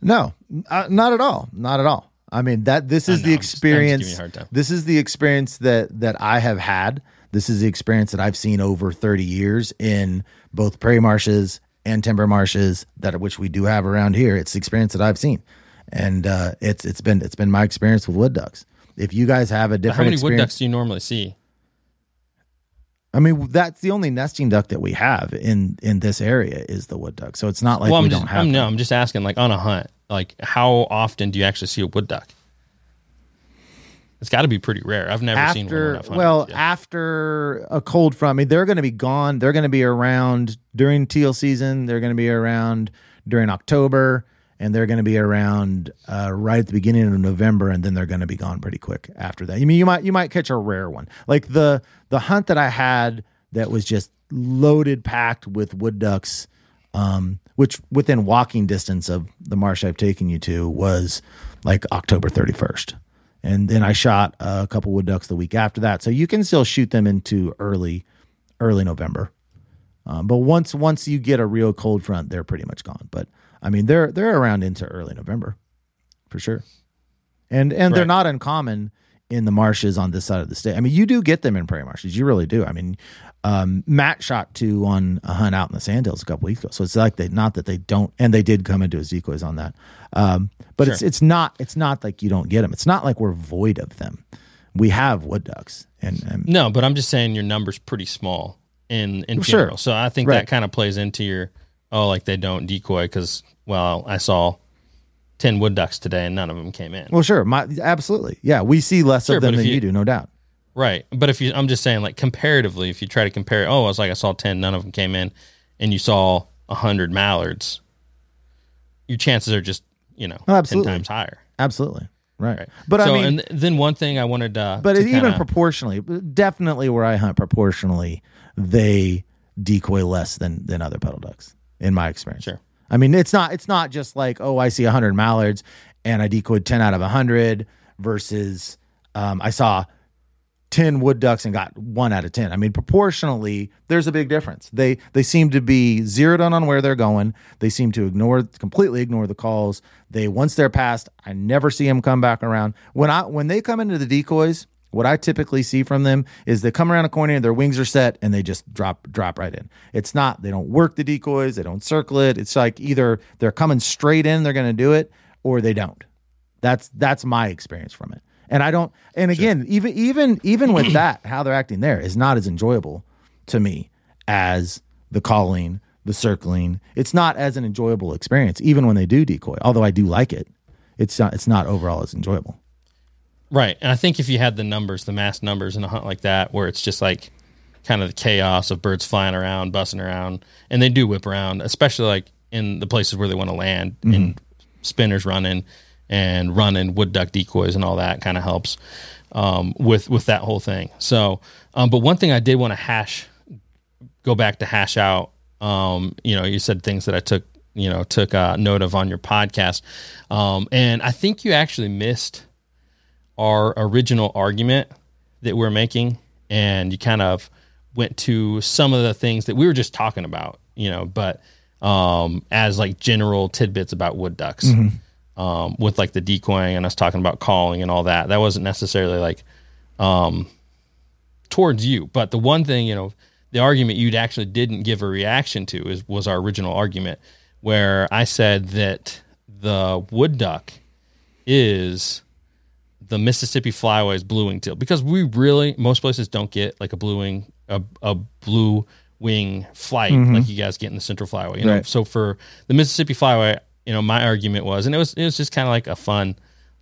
[SPEAKER 2] No, uh, not at all. Not at all. I mean that this is
[SPEAKER 1] know,
[SPEAKER 2] the
[SPEAKER 1] just- just
[SPEAKER 2] experience.
[SPEAKER 1] you a hard time.
[SPEAKER 2] This is the experience that that I have had. This is the experience that I've seen over 30 years in both prairie marshes and timber marshes that which we do have around here. It's the experience that I've seen, and uh, it's it's been it's been my experience with wood ducks. If you guys have a different
[SPEAKER 1] How many wood ducks do you normally see?
[SPEAKER 2] I mean that's the only nesting duck that we have in in this area is the wood duck. So it's not like
[SPEAKER 1] well,
[SPEAKER 2] we
[SPEAKER 1] I'm
[SPEAKER 2] don't have.
[SPEAKER 1] I'm, no. I'm just asking, like on a hunt, like how often do you actually see a wood duck? It's got to be pretty rare. I've never seen one. I've
[SPEAKER 2] well
[SPEAKER 1] yeah.
[SPEAKER 2] after a cold front. I mean, they're going to be gone. They're going to be around during teal season. They're going to be around during October, and they're going to be around uh, right at the beginning of November, and then they're going to be gone pretty quick after that. I mean, you might you might catch a rare one like the the hunt that I had that was just loaded, packed with wood ducks. Um, which within walking distance of the marsh I've taken you to was like October 31st and then I shot a couple wood ducks the week after that. So you can still shoot them into early, early November. Um, but once once you get a real cold front, they're pretty much gone. But I mean, they're they're around into early November, for sure. And and they're not uncommon in the marshes on this side of the state. I mean, you do get them in prairie marshes. You really do. I mean, um, Matt shot two on a hunt out in the Sandhills a couple weeks ago. So it's like they not that they don't, and they did come into his decoys on that. Um, but it's
[SPEAKER 1] Sure.
[SPEAKER 2] it's not it's not like you don't get them. It's not like we're void of them. We have wood ducks, and, and
[SPEAKER 1] No, but I'm just saying your number's pretty small in in
[SPEAKER 2] Sure.
[SPEAKER 1] So I think
[SPEAKER 2] Right.
[SPEAKER 1] that kind of plays into your oh, like they don't decoy because well, I saw ten wood ducks today and none of them came in.
[SPEAKER 2] well, sure, my absolutely, yeah, we see less
[SPEAKER 1] Sure,
[SPEAKER 2] of them than you,
[SPEAKER 1] you-
[SPEAKER 2] do, no doubt.
[SPEAKER 1] Right. But if you, I'm just saying, like comparatively, if you try to compare, oh, I was like, I saw 10, none of them came in, and you saw 100 mallards, your chances are just, you know,
[SPEAKER 2] Oh,
[SPEAKER 1] 10 times higher.
[SPEAKER 2] Absolutely, right.
[SPEAKER 1] Right.
[SPEAKER 2] But
[SPEAKER 1] so,
[SPEAKER 2] I mean,
[SPEAKER 1] and then one thing I wanted uh,
[SPEAKER 2] but
[SPEAKER 1] to
[SPEAKER 2] even
[SPEAKER 1] kinda-
[SPEAKER 2] proportionally, definitely where I hunt proportionally, they decoy less than than other puddle ducks in my experience.
[SPEAKER 1] Sure.
[SPEAKER 2] I mean, it's not it's not just like oh, I see hundred mallards and I decoyed ten out of hundred versus um, I saw 10 wood ducks and got one out of 10. I mean, proportionally, there's a big difference. They they seem to be zeroed in on where they're going. They seem to ignore completely ignore the calls. They once they're past, I never see them come back around. When I when they come into the decoys, what I typically see from them is they come around a corner and their wings are set and they just drop drop right in. It's not they don't work the decoys, they don't circle it. It's like either they're coming straight in, they're going to do it, or they don't. That's that's my experience from it. And I don't and again, even even even with that, how they're acting there is not as enjoyable to me as the calling, the circling. It's not as an enjoyable experience, even when they do decoy. Although I do like it. It's not it's not overall as enjoyable.
[SPEAKER 1] Right. And I think if you had the numbers, the mass numbers in a hunt like that, where it's just like kind of the chaos of birds flying around, bussing around, and they do whip around, especially like in the places where they want to land and spinners running and running wood duck decoys and all that kind of helps um, with with that whole thing. So, um, but one thing I did want to hash, go back to hash out. Um, you know, you said things that I took, you know, took uh, note of on your podcast, um, and I think you actually missed our original argument that we're making and you kind of went to some of the things that we were just talking about you know but um as like general tidbits about wood ducks um with like the decoying and us talking about calling and all that that wasn't necessarily like um towards you. But the one thing you know the argument you actually didn't give a reaction to is was our original argument where i said that the wood duck is the Mississippi flyway's blue wing teal because we really most places don't get like a blue wing a, a blue wing flight like you guys get in the Central Flyway. You know,
[SPEAKER 2] Right.
[SPEAKER 1] so for the Mississippi Flyway, you know, my argument was, and it was it was just kind of like a fun,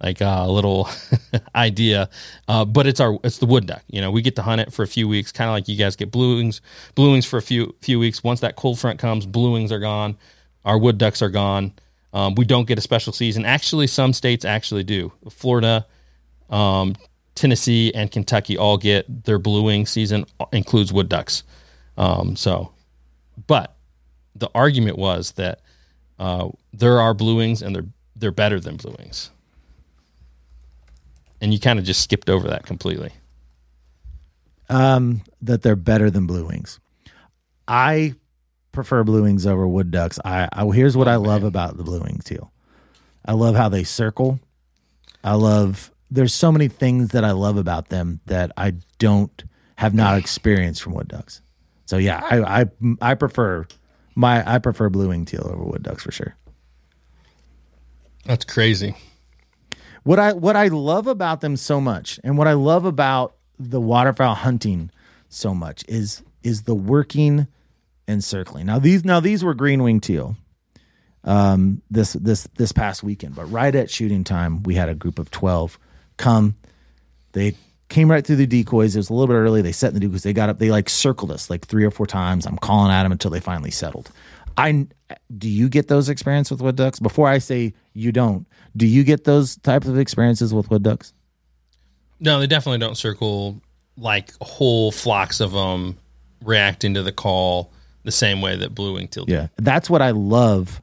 [SPEAKER 1] like a uh, little idea, uh, but it's our it's the wood duck. You know, we get to hunt it for a few weeks, kind of like you guys get blue wings, blue wings for a few few weeks. Once that cold front comes, blue wings are gone, our wood ducks are gone. Um, we don't get a special season. Actually, some states actually do. Florida, um, Tennessee, and Kentucky all get their blue wing season includes wood ducks. Um, so, but the argument was that uh, there are blue wings and they're they're better than blue wings, and you kind of just skipped over that completely.
[SPEAKER 2] um, that they're better than blue wings. I prefer blue wings over wood ducks. I, I here's what I love about the blue wing teal. I love how they circle. I love there's so many things that I love about them that I don't have not experienced from wood ducks. So yeah, I I, I prefer my I prefer blue wing teal over wood ducks for sure.
[SPEAKER 1] That's crazy.
[SPEAKER 2] What I what I love about them so much, and what I love about the waterfowl hunting so much is is the working and circling. Now these now these were green wing teal um, this this this past weekend, but right at shooting time, we had a group of twelve come. They came right through the decoys. It was a little bit early. They set in the decoys. They got up. They like circled us like three or four times. I'm calling at them until they finally settled. I do you get those experiences with wood ducks? Before I say you don't, do you get those types of experiences with wood ducks?
[SPEAKER 1] No, they definitely don't circle like whole flocks of them reacting to the call the same way that blue wing teal.
[SPEAKER 2] Yeah, that's what I love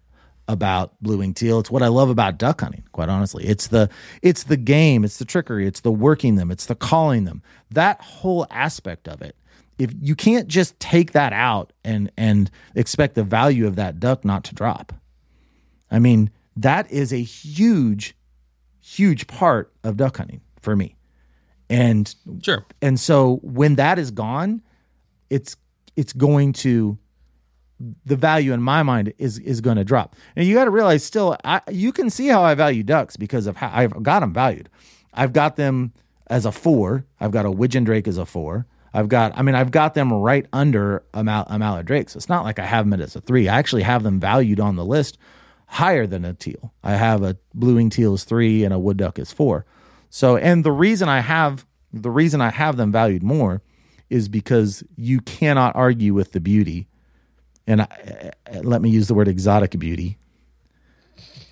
[SPEAKER 2] about blue wing teal. It's what I love about duck hunting. Quite honestly, it's the it's the game, it's the trickery, it's the working them, it's the calling them. That whole aspect of it. If you can't just take that out and and expect the value of that duck not to drop. I mean, that is a huge, huge part of duck hunting for me. And
[SPEAKER 1] Sure.
[SPEAKER 2] and so when that is gone, it's it's going to the value in my mind is is going to drop. And you got to realize still, I, you can see how I value ducks because of how I've got them valued. I've got them as a four. I've got a widgeon drake as a four. I've got, I mean, I've got them right under a, mal- a mallard drake. So it's not like I have them as a three. I actually have them valued on the list higher than a teal. I have a blue wing teal is three and a wood duck is four. So, and the reason I have the reason I have them valued more is because you cannot argue with the beauty and I, let me use the word exotic beauty.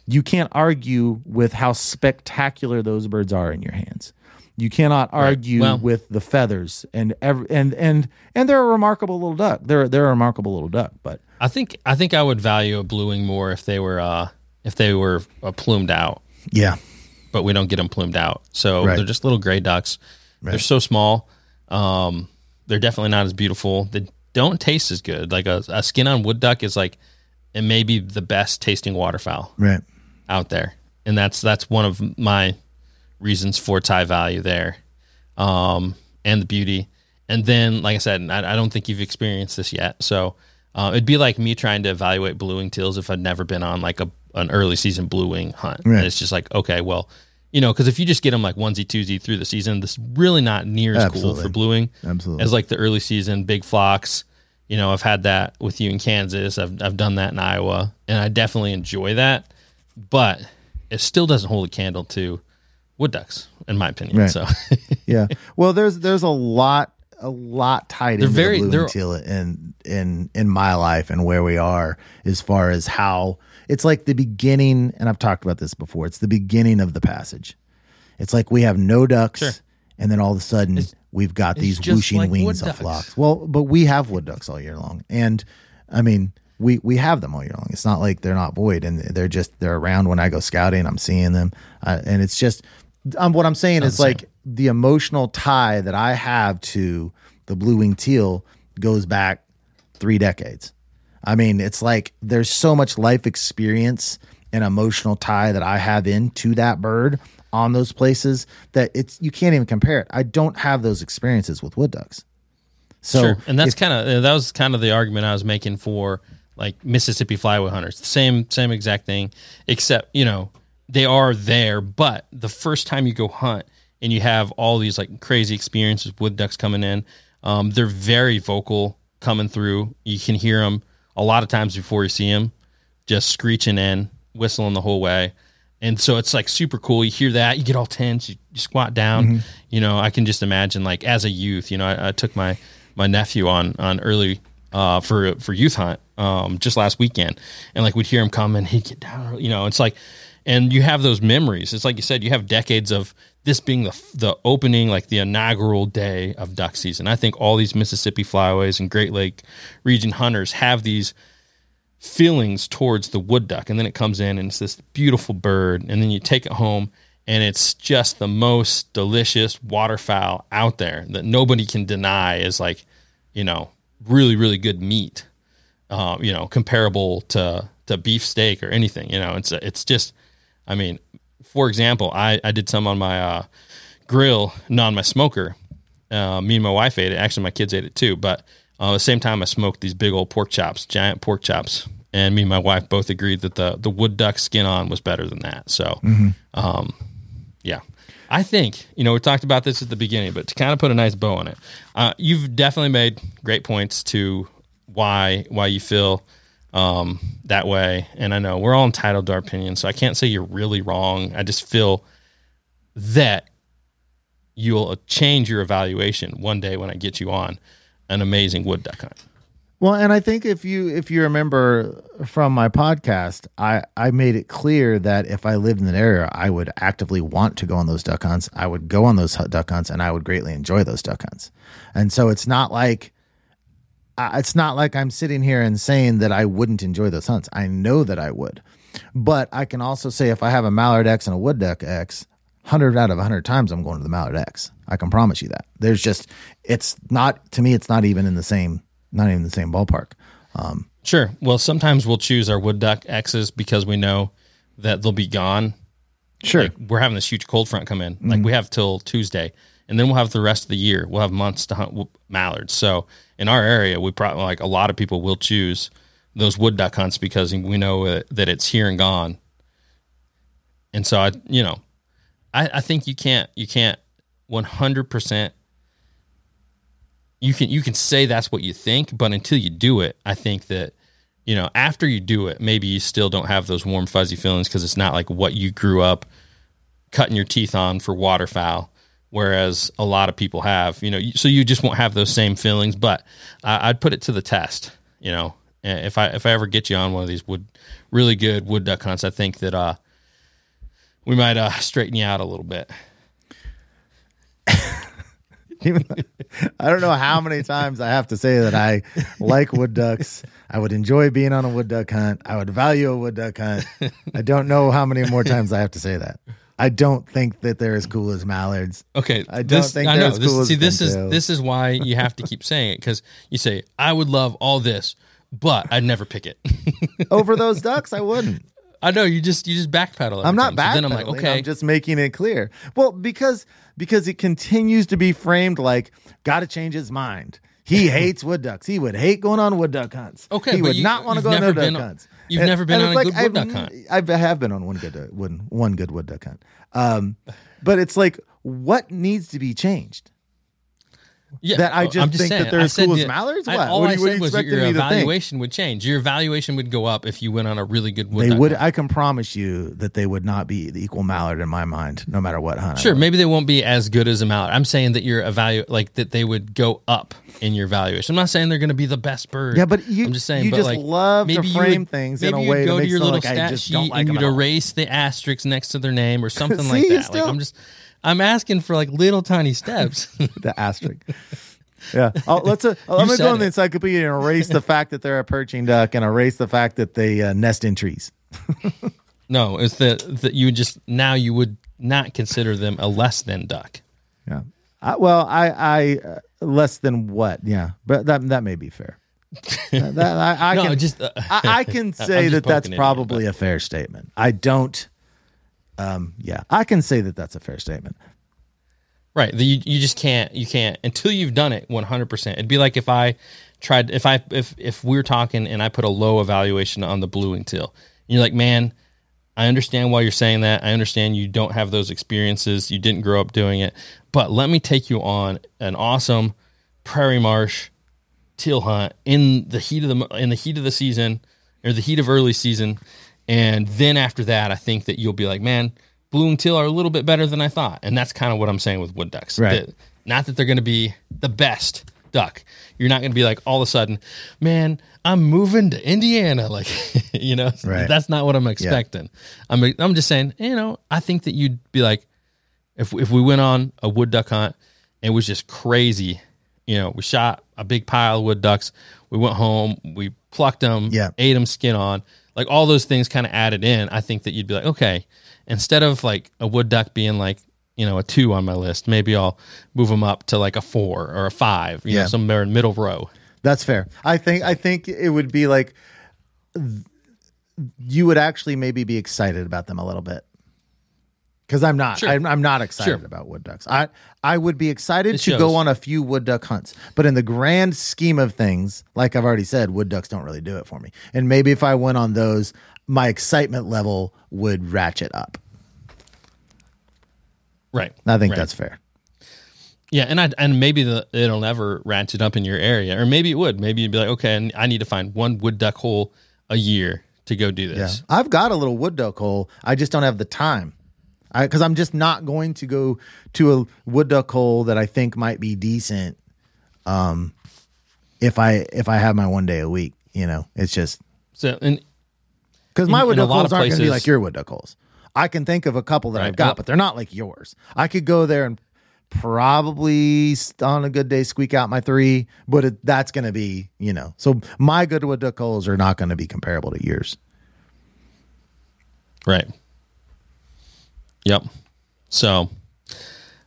[SPEAKER 2] You can't argue with how spectacular those birds are in your hands. You cannot argue
[SPEAKER 1] Well-
[SPEAKER 2] with the feathers and every, and and and they're a remarkable little duck. They're they're a remarkable little duck. But
[SPEAKER 1] I think I think I would value a blue wing more if they were uh if they were uh, plumed out,
[SPEAKER 2] yeah,
[SPEAKER 1] but we don't get them plumed out. So
[SPEAKER 2] Right.
[SPEAKER 1] they're just little gray ducks. They're so small. Um, they're definitely not as beautiful. They don't taste as good. Like a, a skin on wood duck is like it may be the best tasting waterfowl
[SPEAKER 2] right.
[SPEAKER 1] out there, and that's that's one of my reasons for tie value there, um, and the beauty. And then, like I said, I, I don't think you've experienced this yet, so uh, it'd be like me trying to evaluate blue wing teals if I'd never been on like a an early season blue wing hunt.
[SPEAKER 2] Right.
[SPEAKER 1] And it's just like okay, well, you know, because if you just get them like onesie twosie through the season, this is really not near as
[SPEAKER 2] Absolutely.
[SPEAKER 1] cool for blue wing
[SPEAKER 2] Absolutely.
[SPEAKER 1] as like the early season big flocks. You know, I've had that with you in Kansas. I've I've done that in Iowa, and I definitely enjoy that. But it still doesn't hold a candle to wood ducks, in my opinion.
[SPEAKER 2] Right.
[SPEAKER 1] So
[SPEAKER 2] yeah. Well, there's there's a lot a lot tied into
[SPEAKER 1] very-
[SPEAKER 2] the blue
[SPEAKER 1] they're-
[SPEAKER 2] and teal in in in my life and where we are as far as how it's like the beginning. And I've talked about this before. It's the beginning of the passage. It's like we have no ducks,
[SPEAKER 1] Sure.
[SPEAKER 2] and then all of a sudden we've got these whooshing
[SPEAKER 1] like
[SPEAKER 2] wings of flocks. Well, but we have wood ducks all year long, and I mean. We, we have them all year long. It's not like they're not void, and they're just they're around when I go scouting. I'm seeing them, uh, and it's just um, what I'm saying is
[SPEAKER 1] the
[SPEAKER 2] like the emotional tie that I have to the blue wing teal goes back three decades. I mean, it's like there's so much life experience and emotional tie that I have into that bird on those places that it's you can't even compare it. I don't have those experiences with wood ducks. So
[SPEAKER 1] sure, and that's kind of that was kind of the argument I was making for like Mississippi flyway hunters. Same same exact thing, except you know they are there, but the first time you go hunt and you have all these like crazy experiences with wood ducks coming in, um, they're very vocal. coming through. You can hear them a lot of times before you see them, just screeching in, whistling the whole way. And so it's like super cool. You hear that, you get all tense, you, you squat down.
[SPEAKER 2] Mm-hmm.
[SPEAKER 1] You know, I can just imagine like as a youth, you know, I, I took my my nephew on on early uh, for for youth hunt um, just last weekend, and like we'd hear him come and he'd get down. You know, it's like, and you have those memories. It's like you said, you have decades of this being the the opening, like the inaugural day of duck season. I think all these Mississippi flyways and Great Lake region hunters have these feelings towards the wood duck and then it comes in and it's this beautiful bird and then you take it home and it's just the most delicious waterfowl out there that nobody can deny is like you know really really good meat um, you know comparable to to beef steak or anything you know it's it's just i mean for example i i did some on my uh, grill not on my smoker. Uh, me and my wife ate it. Actually my kids ate it too but uh, at the same time, I smoked these big old pork chops, giant pork chops, and me and my wife both agreed that the the wood duck skin on was better than that. So, um, yeah, I think you know we talked about this at the beginning, but to kind of put a nice bow on it, uh, you've definitely made great points to why why you feel um, that way, and I know we're all entitled to our opinion, so I can't say you're really wrong. I just feel that you'll change your evaluation one day when I get you on an amazing wood duck hunt.
[SPEAKER 2] Well, and I think if you if you remember from my podcast, I I made it clear that if I lived in an area, I would actively want to go on those duck hunts. I would go on those duck hunts, and I would greatly enjoy those duck hunts. And so it's not like it's not like I'm sitting here and saying that I wouldn't enjoy those hunts. I know that I would, but I can also say if I have a mallard X and a wood duck X, hundred out of hundred times I'm going to the mallard X. I can promise you that. There's just it's not to me. It's not even in the same not even the same ballpark. Um,
[SPEAKER 1] Sure. Well, sometimes we'll choose our wood duck X's because we know that they'll be gone.
[SPEAKER 2] sure.
[SPEAKER 1] Like we're having this huge cold front come in. Like we have till Tuesday, and then we'll have the rest of the year. We'll have months to hunt mallards. So in our area, we probably like a lot of people will choose those wood duck hunts because we know that it's here and gone. And so I, you know, I, I think you can't you can't one hundred percent. You can you can say that's what you think, but until you do it, I think that you know after you do it, maybe you still don't have those warm fuzzy feelings because it's not like what you grew up cutting your teeth on for waterfowl whereas a lot of people have you know so you just won't have those same feelings but I i'd put it to the test you know if i if i ever get you on one of these wood really good wood duck hunts i think that uh we might uh straighten you out a little bit
[SPEAKER 2] I don't know how many times I have to say that I like wood ducks. I would enjoy being on a wood duck hunt. I would value a wood duck hunt. I don't know how many more times I have to say that. I don't think that they're as cool as mallards.
[SPEAKER 1] Okay,
[SPEAKER 2] I don't
[SPEAKER 1] this,
[SPEAKER 2] think
[SPEAKER 1] I
[SPEAKER 2] they're
[SPEAKER 1] know.
[SPEAKER 2] as
[SPEAKER 1] This,
[SPEAKER 2] cool as
[SPEAKER 1] see, this is this is why you have to keep saying it because you say I would love all this, but I'd never pick it.
[SPEAKER 2] Over those ducks, I wouldn't.
[SPEAKER 1] I know you just you just backpedal.
[SPEAKER 2] I'm not backpedaling.
[SPEAKER 1] So then I'm like, okay,
[SPEAKER 2] I'm just making it clear. Well, because because it continues to be framed like got to change his mind. He hates wood ducks. He would hate going on wood duck hunts.
[SPEAKER 1] Okay,
[SPEAKER 2] he would
[SPEAKER 1] you-
[SPEAKER 2] not want to go on wood duck
[SPEAKER 1] on-
[SPEAKER 2] hunts.
[SPEAKER 1] You've never been on a good wood duck hunt.
[SPEAKER 2] I've, I have been on one good uh, one one good wood duck hunt. Um, but it's like what needs to be changed.
[SPEAKER 1] Yeah,
[SPEAKER 2] that I
[SPEAKER 1] oh,
[SPEAKER 2] just
[SPEAKER 1] I'm
[SPEAKER 2] think that
[SPEAKER 1] saying,
[SPEAKER 2] they're
[SPEAKER 1] I
[SPEAKER 2] as cool as
[SPEAKER 1] that-
[SPEAKER 2] mallards?
[SPEAKER 1] I,
[SPEAKER 2] What?
[SPEAKER 1] all
[SPEAKER 2] What
[SPEAKER 1] I
[SPEAKER 2] you-
[SPEAKER 1] said was that your
[SPEAKER 2] me to think?
[SPEAKER 1] evaluation would change. Your evaluation would go up if you went on a really good wood
[SPEAKER 2] They would.
[SPEAKER 1] hunt.
[SPEAKER 2] I can promise you that they would not be the equal mallard in my mind, no matter what hunt.
[SPEAKER 1] Sure, maybe they won't be as good as a mallard. I'm saying that your evalu like that they would go up in your valuation. I'm not saying they're going to be the best bird.
[SPEAKER 2] Yeah, but you-
[SPEAKER 1] I'm just saying
[SPEAKER 2] you just
[SPEAKER 1] like,
[SPEAKER 2] love to frame
[SPEAKER 1] would-
[SPEAKER 2] things in a way
[SPEAKER 1] go to your little
[SPEAKER 2] like
[SPEAKER 1] stat sheet and you'd erase the asterisk next to their name or something like that. Like I'm just I'm asking for like little tiny steps.
[SPEAKER 2] the asterisk. Yeah, oh, let's. Uh, I'm gonna go in the encyclopedia and erase the fact that they're a perching duck and erase the fact that they uh, nest in trees.
[SPEAKER 1] no, it's that that you would just now you would not consider them a less than duck.
[SPEAKER 2] Yeah. I, well, I, I uh, less than what? Yeah, but that that may be fair. That- that- I, I
[SPEAKER 1] No,
[SPEAKER 2] can
[SPEAKER 1] just, uh,
[SPEAKER 2] I, I can say that that's
[SPEAKER 1] poking at you,
[SPEAKER 2] probably a fair statement. I don't. Um. Yeah, I can say that that's a fair statement.
[SPEAKER 1] Right. You, you just can't you can't until you've done it 100%. It'd be like if I tried if I if if we're talking and I put a low evaluation on the blue wing teal. And you're like, "Man, I understand why you're saying that. I understand you don't have those experiences. You didn't grow up doing it. But let me take you on an awesome prairie marsh teal hunt in the heat of the in the heat of the season or the heat of early season, and then after that, I think that you'll be like, man, blue and teal are a little bit better than I thought, and that's kind of what I'm saying with wood ducks.
[SPEAKER 2] Right.
[SPEAKER 1] That- not that they're going to be the best duck. You're not going to be like all of a sudden, man, I'm moving to Indiana. Like, you know,
[SPEAKER 2] Right.
[SPEAKER 1] that's not what I'm expecting. I'm I'm just saying, you know, I think that you'd be like, if if we went on a wood duck hunt, and it was just crazy. You know, we shot a big pile of wood ducks. We went home, we plucked them,
[SPEAKER 2] Yeah.
[SPEAKER 1] ate them skin on, like all those things kind of added in. I think that you'd be like, okay, instead of like a wood duck being like you know a two on my list, maybe I'll move them up to like a four or a five. You
[SPEAKER 2] Yeah.
[SPEAKER 1] know, somewhere in middle row.
[SPEAKER 2] That's fair. I think I think it would be like th- you would actually maybe be excited about them a little bit. Because I'm not.
[SPEAKER 1] Sure.
[SPEAKER 2] I'm, I'm not excited
[SPEAKER 1] Sure.
[SPEAKER 2] about wood ducks. I I would be excited
[SPEAKER 1] It
[SPEAKER 2] to
[SPEAKER 1] shows.
[SPEAKER 2] go on a few wood duck hunts, but in the grand scheme of things, like I've already said, wood ducks don't really do it for me. And maybe if I went on those, my excitement level would ratchet up.
[SPEAKER 1] Right.
[SPEAKER 2] I think
[SPEAKER 1] Right.
[SPEAKER 2] that's fair.
[SPEAKER 1] Yeah, and I and maybe the it'll never ratchet up in your area, or maybe it would. Maybe you'd be like, okay, I need to find one wood duck hole a year to go do
[SPEAKER 2] Yeah,
[SPEAKER 1] this.
[SPEAKER 2] I've got a little wood duck hole. I just don't have the time. I because I'm just not going to go to a wood duck hole that I think might be decent. Um, if I if I have my one day a week, you know, it's just
[SPEAKER 1] So, and
[SPEAKER 2] because my
[SPEAKER 1] In-
[SPEAKER 2] wood duck holes aren't going to be like your wood duck holes. I can think of a couple that
[SPEAKER 1] Right.
[SPEAKER 2] I've got,
[SPEAKER 1] Well-
[SPEAKER 2] but they're not like yours. I could go there and probably on a good day squeak out my three, but it, that's going to be you know. So my good wood duck holes are not going to be comparable to yours.
[SPEAKER 1] right, yep. So,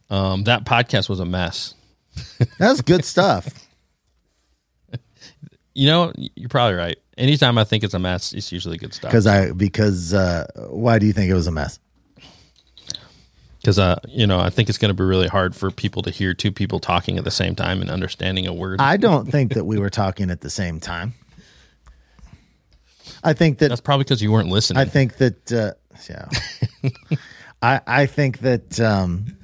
[SPEAKER 1] um, that podcast was a mess.
[SPEAKER 2] That's good stuff.
[SPEAKER 1] You know, you're probably right. Anytime I think it's a mess, it's usually good stuff.
[SPEAKER 2] Because I because uh, why do you think it was a mess?
[SPEAKER 1] Because uh, you know, I think it's going to be really hard for people to hear two people talking at the same time and understanding a word.
[SPEAKER 2] I don't think that we were talking at the same time. I think that
[SPEAKER 1] That's probably because you weren't listening.
[SPEAKER 2] I think that uh, yeah. I I think that um,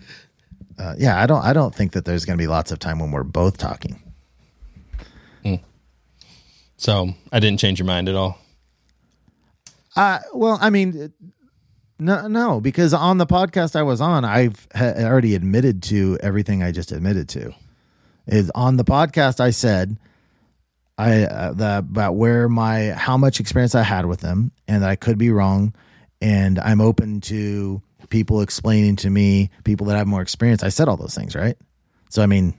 [SPEAKER 2] uh, yeah. I don't I don't think that there's going to be lots of time when we're both talking.
[SPEAKER 1] so I didn't change your mind at all.
[SPEAKER 2] Uh, well, I mean, no, no, because on the podcast I was on, I've ha- already admitted to everything I just admitted to. Is on the podcast I said I uh, the, about where my how much experience I had with them, and that I could be wrong, and I'm open to people explaining to me people that have more experience. I said all those things, right? So I mean.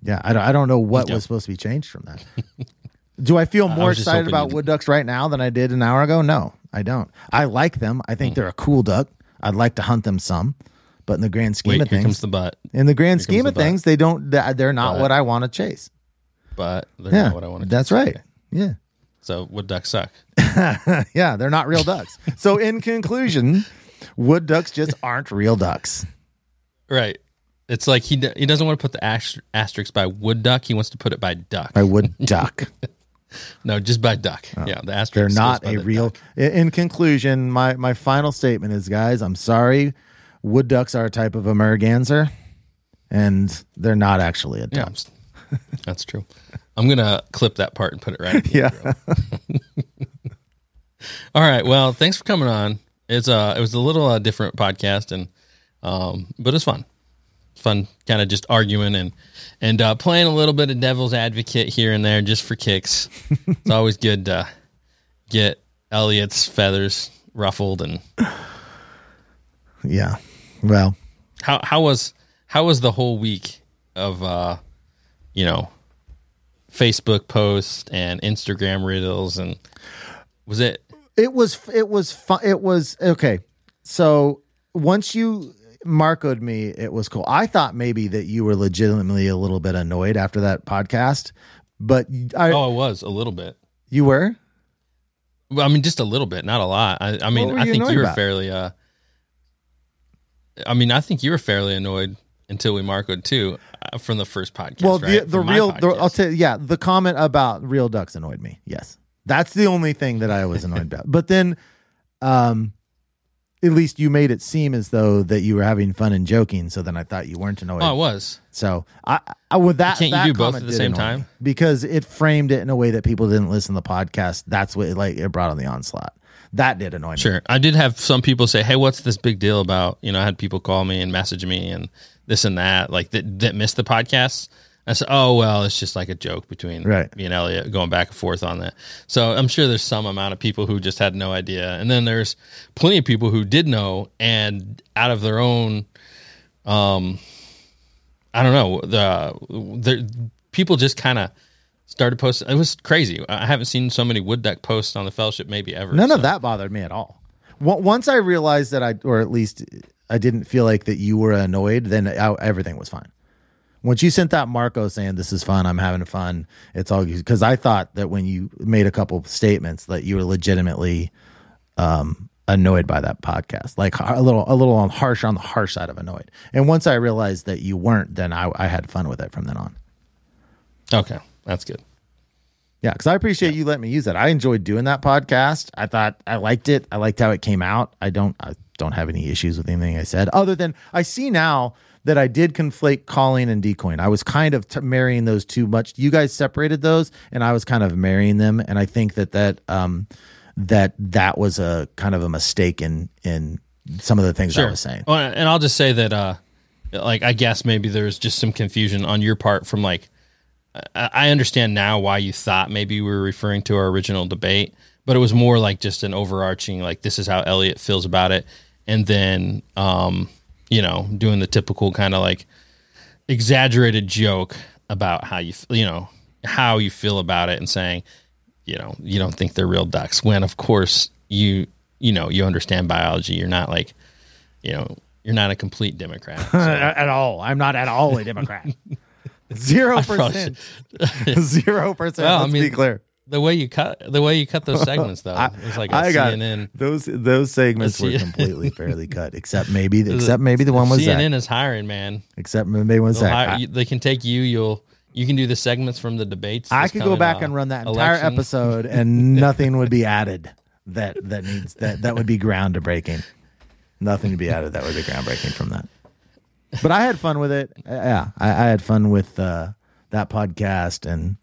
[SPEAKER 2] Yeah, I don't, I don't know what
[SPEAKER 1] Yeah.
[SPEAKER 2] was supposed to be changed from that. Do I feel more
[SPEAKER 1] just
[SPEAKER 2] excited about wood ducks right now than I did an hour ago? No, I don't. I like them. I think hmm. they're a cool duck. I'd like to hunt them some, but in the grand scheme
[SPEAKER 1] Wait,
[SPEAKER 2] of things,
[SPEAKER 1] comes the butt.
[SPEAKER 2] in the grand
[SPEAKER 1] here
[SPEAKER 2] scheme of things, they don't. They're not
[SPEAKER 1] But.
[SPEAKER 2] what I want to chase.
[SPEAKER 1] But they're
[SPEAKER 2] Yeah,
[SPEAKER 1] not what I want to.
[SPEAKER 2] that's right. Yeah,
[SPEAKER 1] So wood ducks suck.
[SPEAKER 2] yeah, they're not real ducks. so in conclusion, wood ducks just aren't real ducks.
[SPEAKER 1] Right. It's like he he doesn't want to put the ast- asterisk by wood duck. He wants to put it by duck.
[SPEAKER 2] By would duck.
[SPEAKER 1] No, just by duck. Oh. yeah, the asterisk.
[SPEAKER 2] They're not a
[SPEAKER 1] the
[SPEAKER 2] real.
[SPEAKER 1] duck.
[SPEAKER 2] In conclusion, my my final statement is, guys, I'm sorry. Wood ducks are a type of a merganser, and they're not actually a duck.
[SPEAKER 1] S- that's true. I'm gonna clip that part and put it right. in the
[SPEAKER 2] Yeah.
[SPEAKER 1] All right. Well, thanks for coming on. It's uh, it was a little uh, different podcast, and um, but it's fun. It's fun, kind of just arguing and and uh, playing a little bit of devil's advocate here and there, just for kicks. it's always good to get Elliott's feathers ruffled. And
[SPEAKER 2] Yeah. Well,
[SPEAKER 1] how how was how was the whole week of uh, you know, Facebook posts and Instagram riddles and was it
[SPEAKER 2] it was it was fun. It was okay. So once you marcoed me, it was cool. I thought maybe that you were legitimately a little bit annoyed after that podcast, but I
[SPEAKER 1] Oh, i was a little bit.
[SPEAKER 2] you were.
[SPEAKER 1] Well, I mean, just a little bit, not a lot. I, I mean, I think you were
[SPEAKER 2] about?
[SPEAKER 1] fairly. Uh, I mean, I think you were fairly annoyed until we marcoed too uh, from the first podcast.
[SPEAKER 2] Well,
[SPEAKER 1] right?
[SPEAKER 2] the the real the, I'll you, yeah, the comment about real ducks annoyed me. Yes, that's the only thing that I was annoyed about. But then, um, at least you made it seem as though that you were having fun and joking. So then I thought you weren't annoyed.
[SPEAKER 1] Oh, it was.
[SPEAKER 2] So I, I with that,
[SPEAKER 1] Can't you do both at the same time?
[SPEAKER 2] me because it framed it in a way that people didn't listen to the podcast. That's what it, like it brought on the onslaught. That did annoy me.
[SPEAKER 1] Sure. I did have some people say, "Hey, what's this big deal about?" You know, I had people call me and message me and this and that, like that that missed the podcast. I said, "Oh well, it's just like a joke between
[SPEAKER 2] Right.
[SPEAKER 1] me and Elliott going back and forth on that." So I'm sure there's some amount of people who just had no idea, and then there's plenty of people who did know and out of their own, um, I don't know, the the people just kind of started posting. It was crazy. I haven't seen so many wood duck posts on the fellowship maybe ever.
[SPEAKER 2] None
[SPEAKER 1] So-
[SPEAKER 2] of that bothered me at all. Once I realized that I, or at least I didn't feel like that you were annoyed, then I, everything was fine. Once you sent that Marco saying this is fun, I'm having fun, it's all because I thought that when you made a couple statements that you were legitimately um, annoyed by that podcast, like a little a little on harsh on the harsh side of annoyed. And once I realized that you weren't, then I, I had fun with it from then on.
[SPEAKER 1] Okay, that's good.
[SPEAKER 2] Yeah, because I appreciate you letting me use that. I enjoyed doing that podcast. I thought I liked it. I liked how it came out. I don't I don't have any issues with anything I said, other than I see now that I did conflate calling and decoying. I was kind of t- marrying those too much. You guys separated those, and I was kind of marrying them. And I think that that um that that was a kind of a mistake in in some of the things I was saying.
[SPEAKER 1] Well, and I'll just say that, uh, like, I guess maybe there's just some confusion on your part from like, I, understand now why you thought maybe we were referring to our original debate, but it was more like just an overarching, like, this is how Elliott feels about it. And then, um, you know, doing the typical kind of like exaggerated joke about how you, you know, how you feel about it and saying, you know, you don't think they're real ducks when of course you, you know, you understand biology. You're not like, you know, you're not a complete Democrat. So-
[SPEAKER 2] at all. I'm not at all a Democrat. Zero percent. Zero percent.
[SPEAKER 1] Well, I
[SPEAKER 2] Let's be
[SPEAKER 1] mean,
[SPEAKER 2] clear.
[SPEAKER 1] the way you cut, the way you cut those segments, though, it was like a
[SPEAKER 2] I got
[SPEAKER 1] CNN.
[SPEAKER 2] those those segments were completely fairly cut, except maybe the, except maybe the one was
[SPEAKER 1] CNN
[SPEAKER 2] Zach.
[SPEAKER 1] is hiring, man.
[SPEAKER 2] Except maybe one Zach.
[SPEAKER 1] hire-
[SPEAKER 2] I,
[SPEAKER 1] they can take you. You'll you can do the segments from the debates.
[SPEAKER 2] I could go back and run that entire
[SPEAKER 1] election.
[SPEAKER 2] episode, and nothing would be added that that needs that that would be groundbreaking. Nothing to be added that would be groundbreaking from that. But I had fun with it. Uh, Yeah, I, I had fun with uh, that podcast and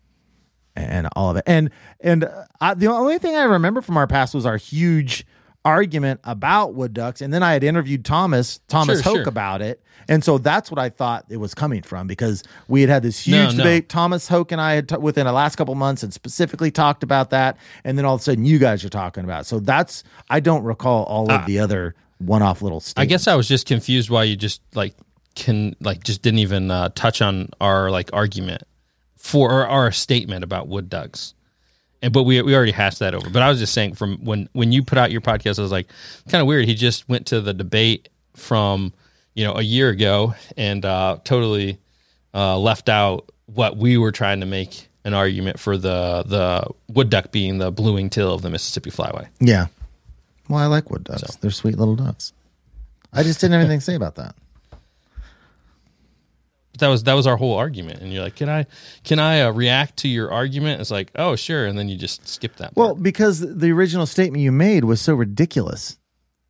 [SPEAKER 2] and all of it. And and uh, I, the only thing I remember from our past was our huge argument about wood ducks. And then I had interviewed Thomas Thomas
[SPEAKER 1] Sure,
[SPEAKER 2] Hoke
[SPEAKER 1] sure.
[SPEAKER 2] about it. And so that's what I thought it was coming from because we had had this huge
[SPEAKER 1] No, no.
[SPEAKER 2] debate. Thomas Hoke and I had t- within the last couple months and specifically talked about that. And then all of a sudden you guys are talking about. it. So that's I don't recall all of the other one-off little statements.
[SPEAKER 1] Uh, I guess I was just confused why you just like can like just didn't even uh, touch on our like argument for or our statement about wood ducks. And but we we already hashed that over. But I was just saying from when when you put out your podcast, I was like kind of weird. He just went to the debate from you know a year ago and uh, totally uh, left out what we were trying to make an argument for the the wood duck being the blue wing teal of the Mississippi flyway.
[SPEAKER 2] Yeah. Well, I like wood ducks. They're sweet little ducks. I just didn't have anything to say about that.
[SPEAKER 1] But that was that was our whole argument, and you're like, "Can I can I uh, react to your argument?" It's like, "Oh, sure," and then you just skip that.
[SPEAKER 2] Well, because the original statement you made was so ridiculous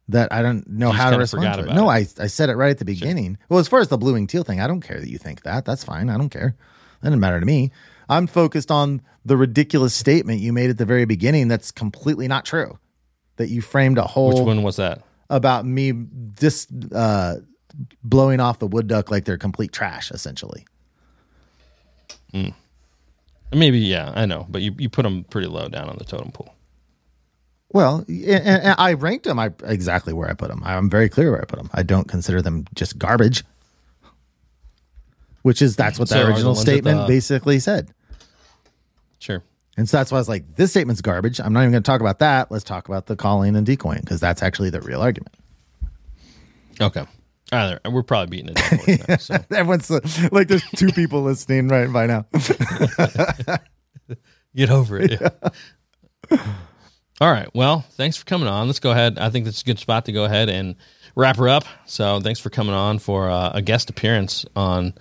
[SPEAKER 2] that I don't know how to respond to it. No. I, I said it right at the beginning. Well, as far as the blue wing teal thing, I don't care that you think that. That's fine. I don't care. That doesn't matter to me. I'm focused on the ridiculous statement you made at the very beginning that's completely not true. That you framed a whole
[SPEAKER 1] which one was that?
[SPEAKER 2] about me just uh, blowing off the wood duck like they're complete trash, essentially. Hmm.
[SPEAKER 1] Maybe yeah, I know, but you you put them pretty low down on the totem pole.
[SPEAKER 2] Well, and, and I ranked them I, exactly where I put them. I'm very clear where I put them. I don't consider them just garbage, which is that's what the
[SPEAKER 1] the
[SPEAKER 2] original
[SPEAKER 1] at
[SPEAKER 2] statement
[SPEAKER 1] the-
[SPEAKER 2] basically said.
[SPEAKER 1] Sure.
[SPEAKER 2] And so that's why I was like, this statement's garbage. I'm not even going to talk about that. Let's talk about the calling and decoying because that's actually the real argument.
[SPEAKER 1] Okay. Either we're probably beating it. now, so.
[SPEAKER 2] Everyone's like, there's two people listening right by now.
[SPEAKER 1] Get over it. yeah. All right. Well, thanks for coming on. Let's go ahead. I think that's a good spot to go ahead and wrap her up. So thanks for coming on for uh, a guest appearance on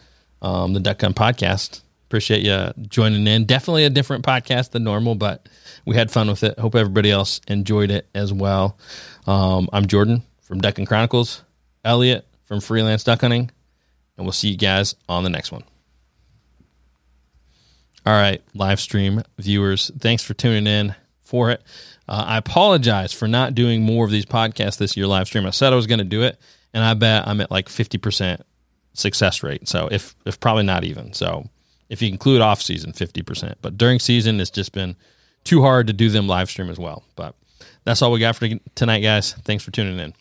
[SPEAKER 1] um, the Duck Gun podcast. Appreciate you joining in. Definitely a different podcast than normal, but we had fun with it. Hope everybody else enjoyed it as well. Um, I'm Jordan from Duck Gun Chronicles, Elliott from Freelance Duck Hunting, and we'll see you guys on the next one. All right, live stream viewers, thanks for tuning in for it. Uh, I apologize for not doing more of these podcasts this year live stream. I said I was going to do it, and I bet I'm at like 50% success rate. So if if probably not even. So if you include off season, 50%. But during season, it's just been too hard to do them live stream as well. But that's all we got for tonight, guys. Thanks for tuning in.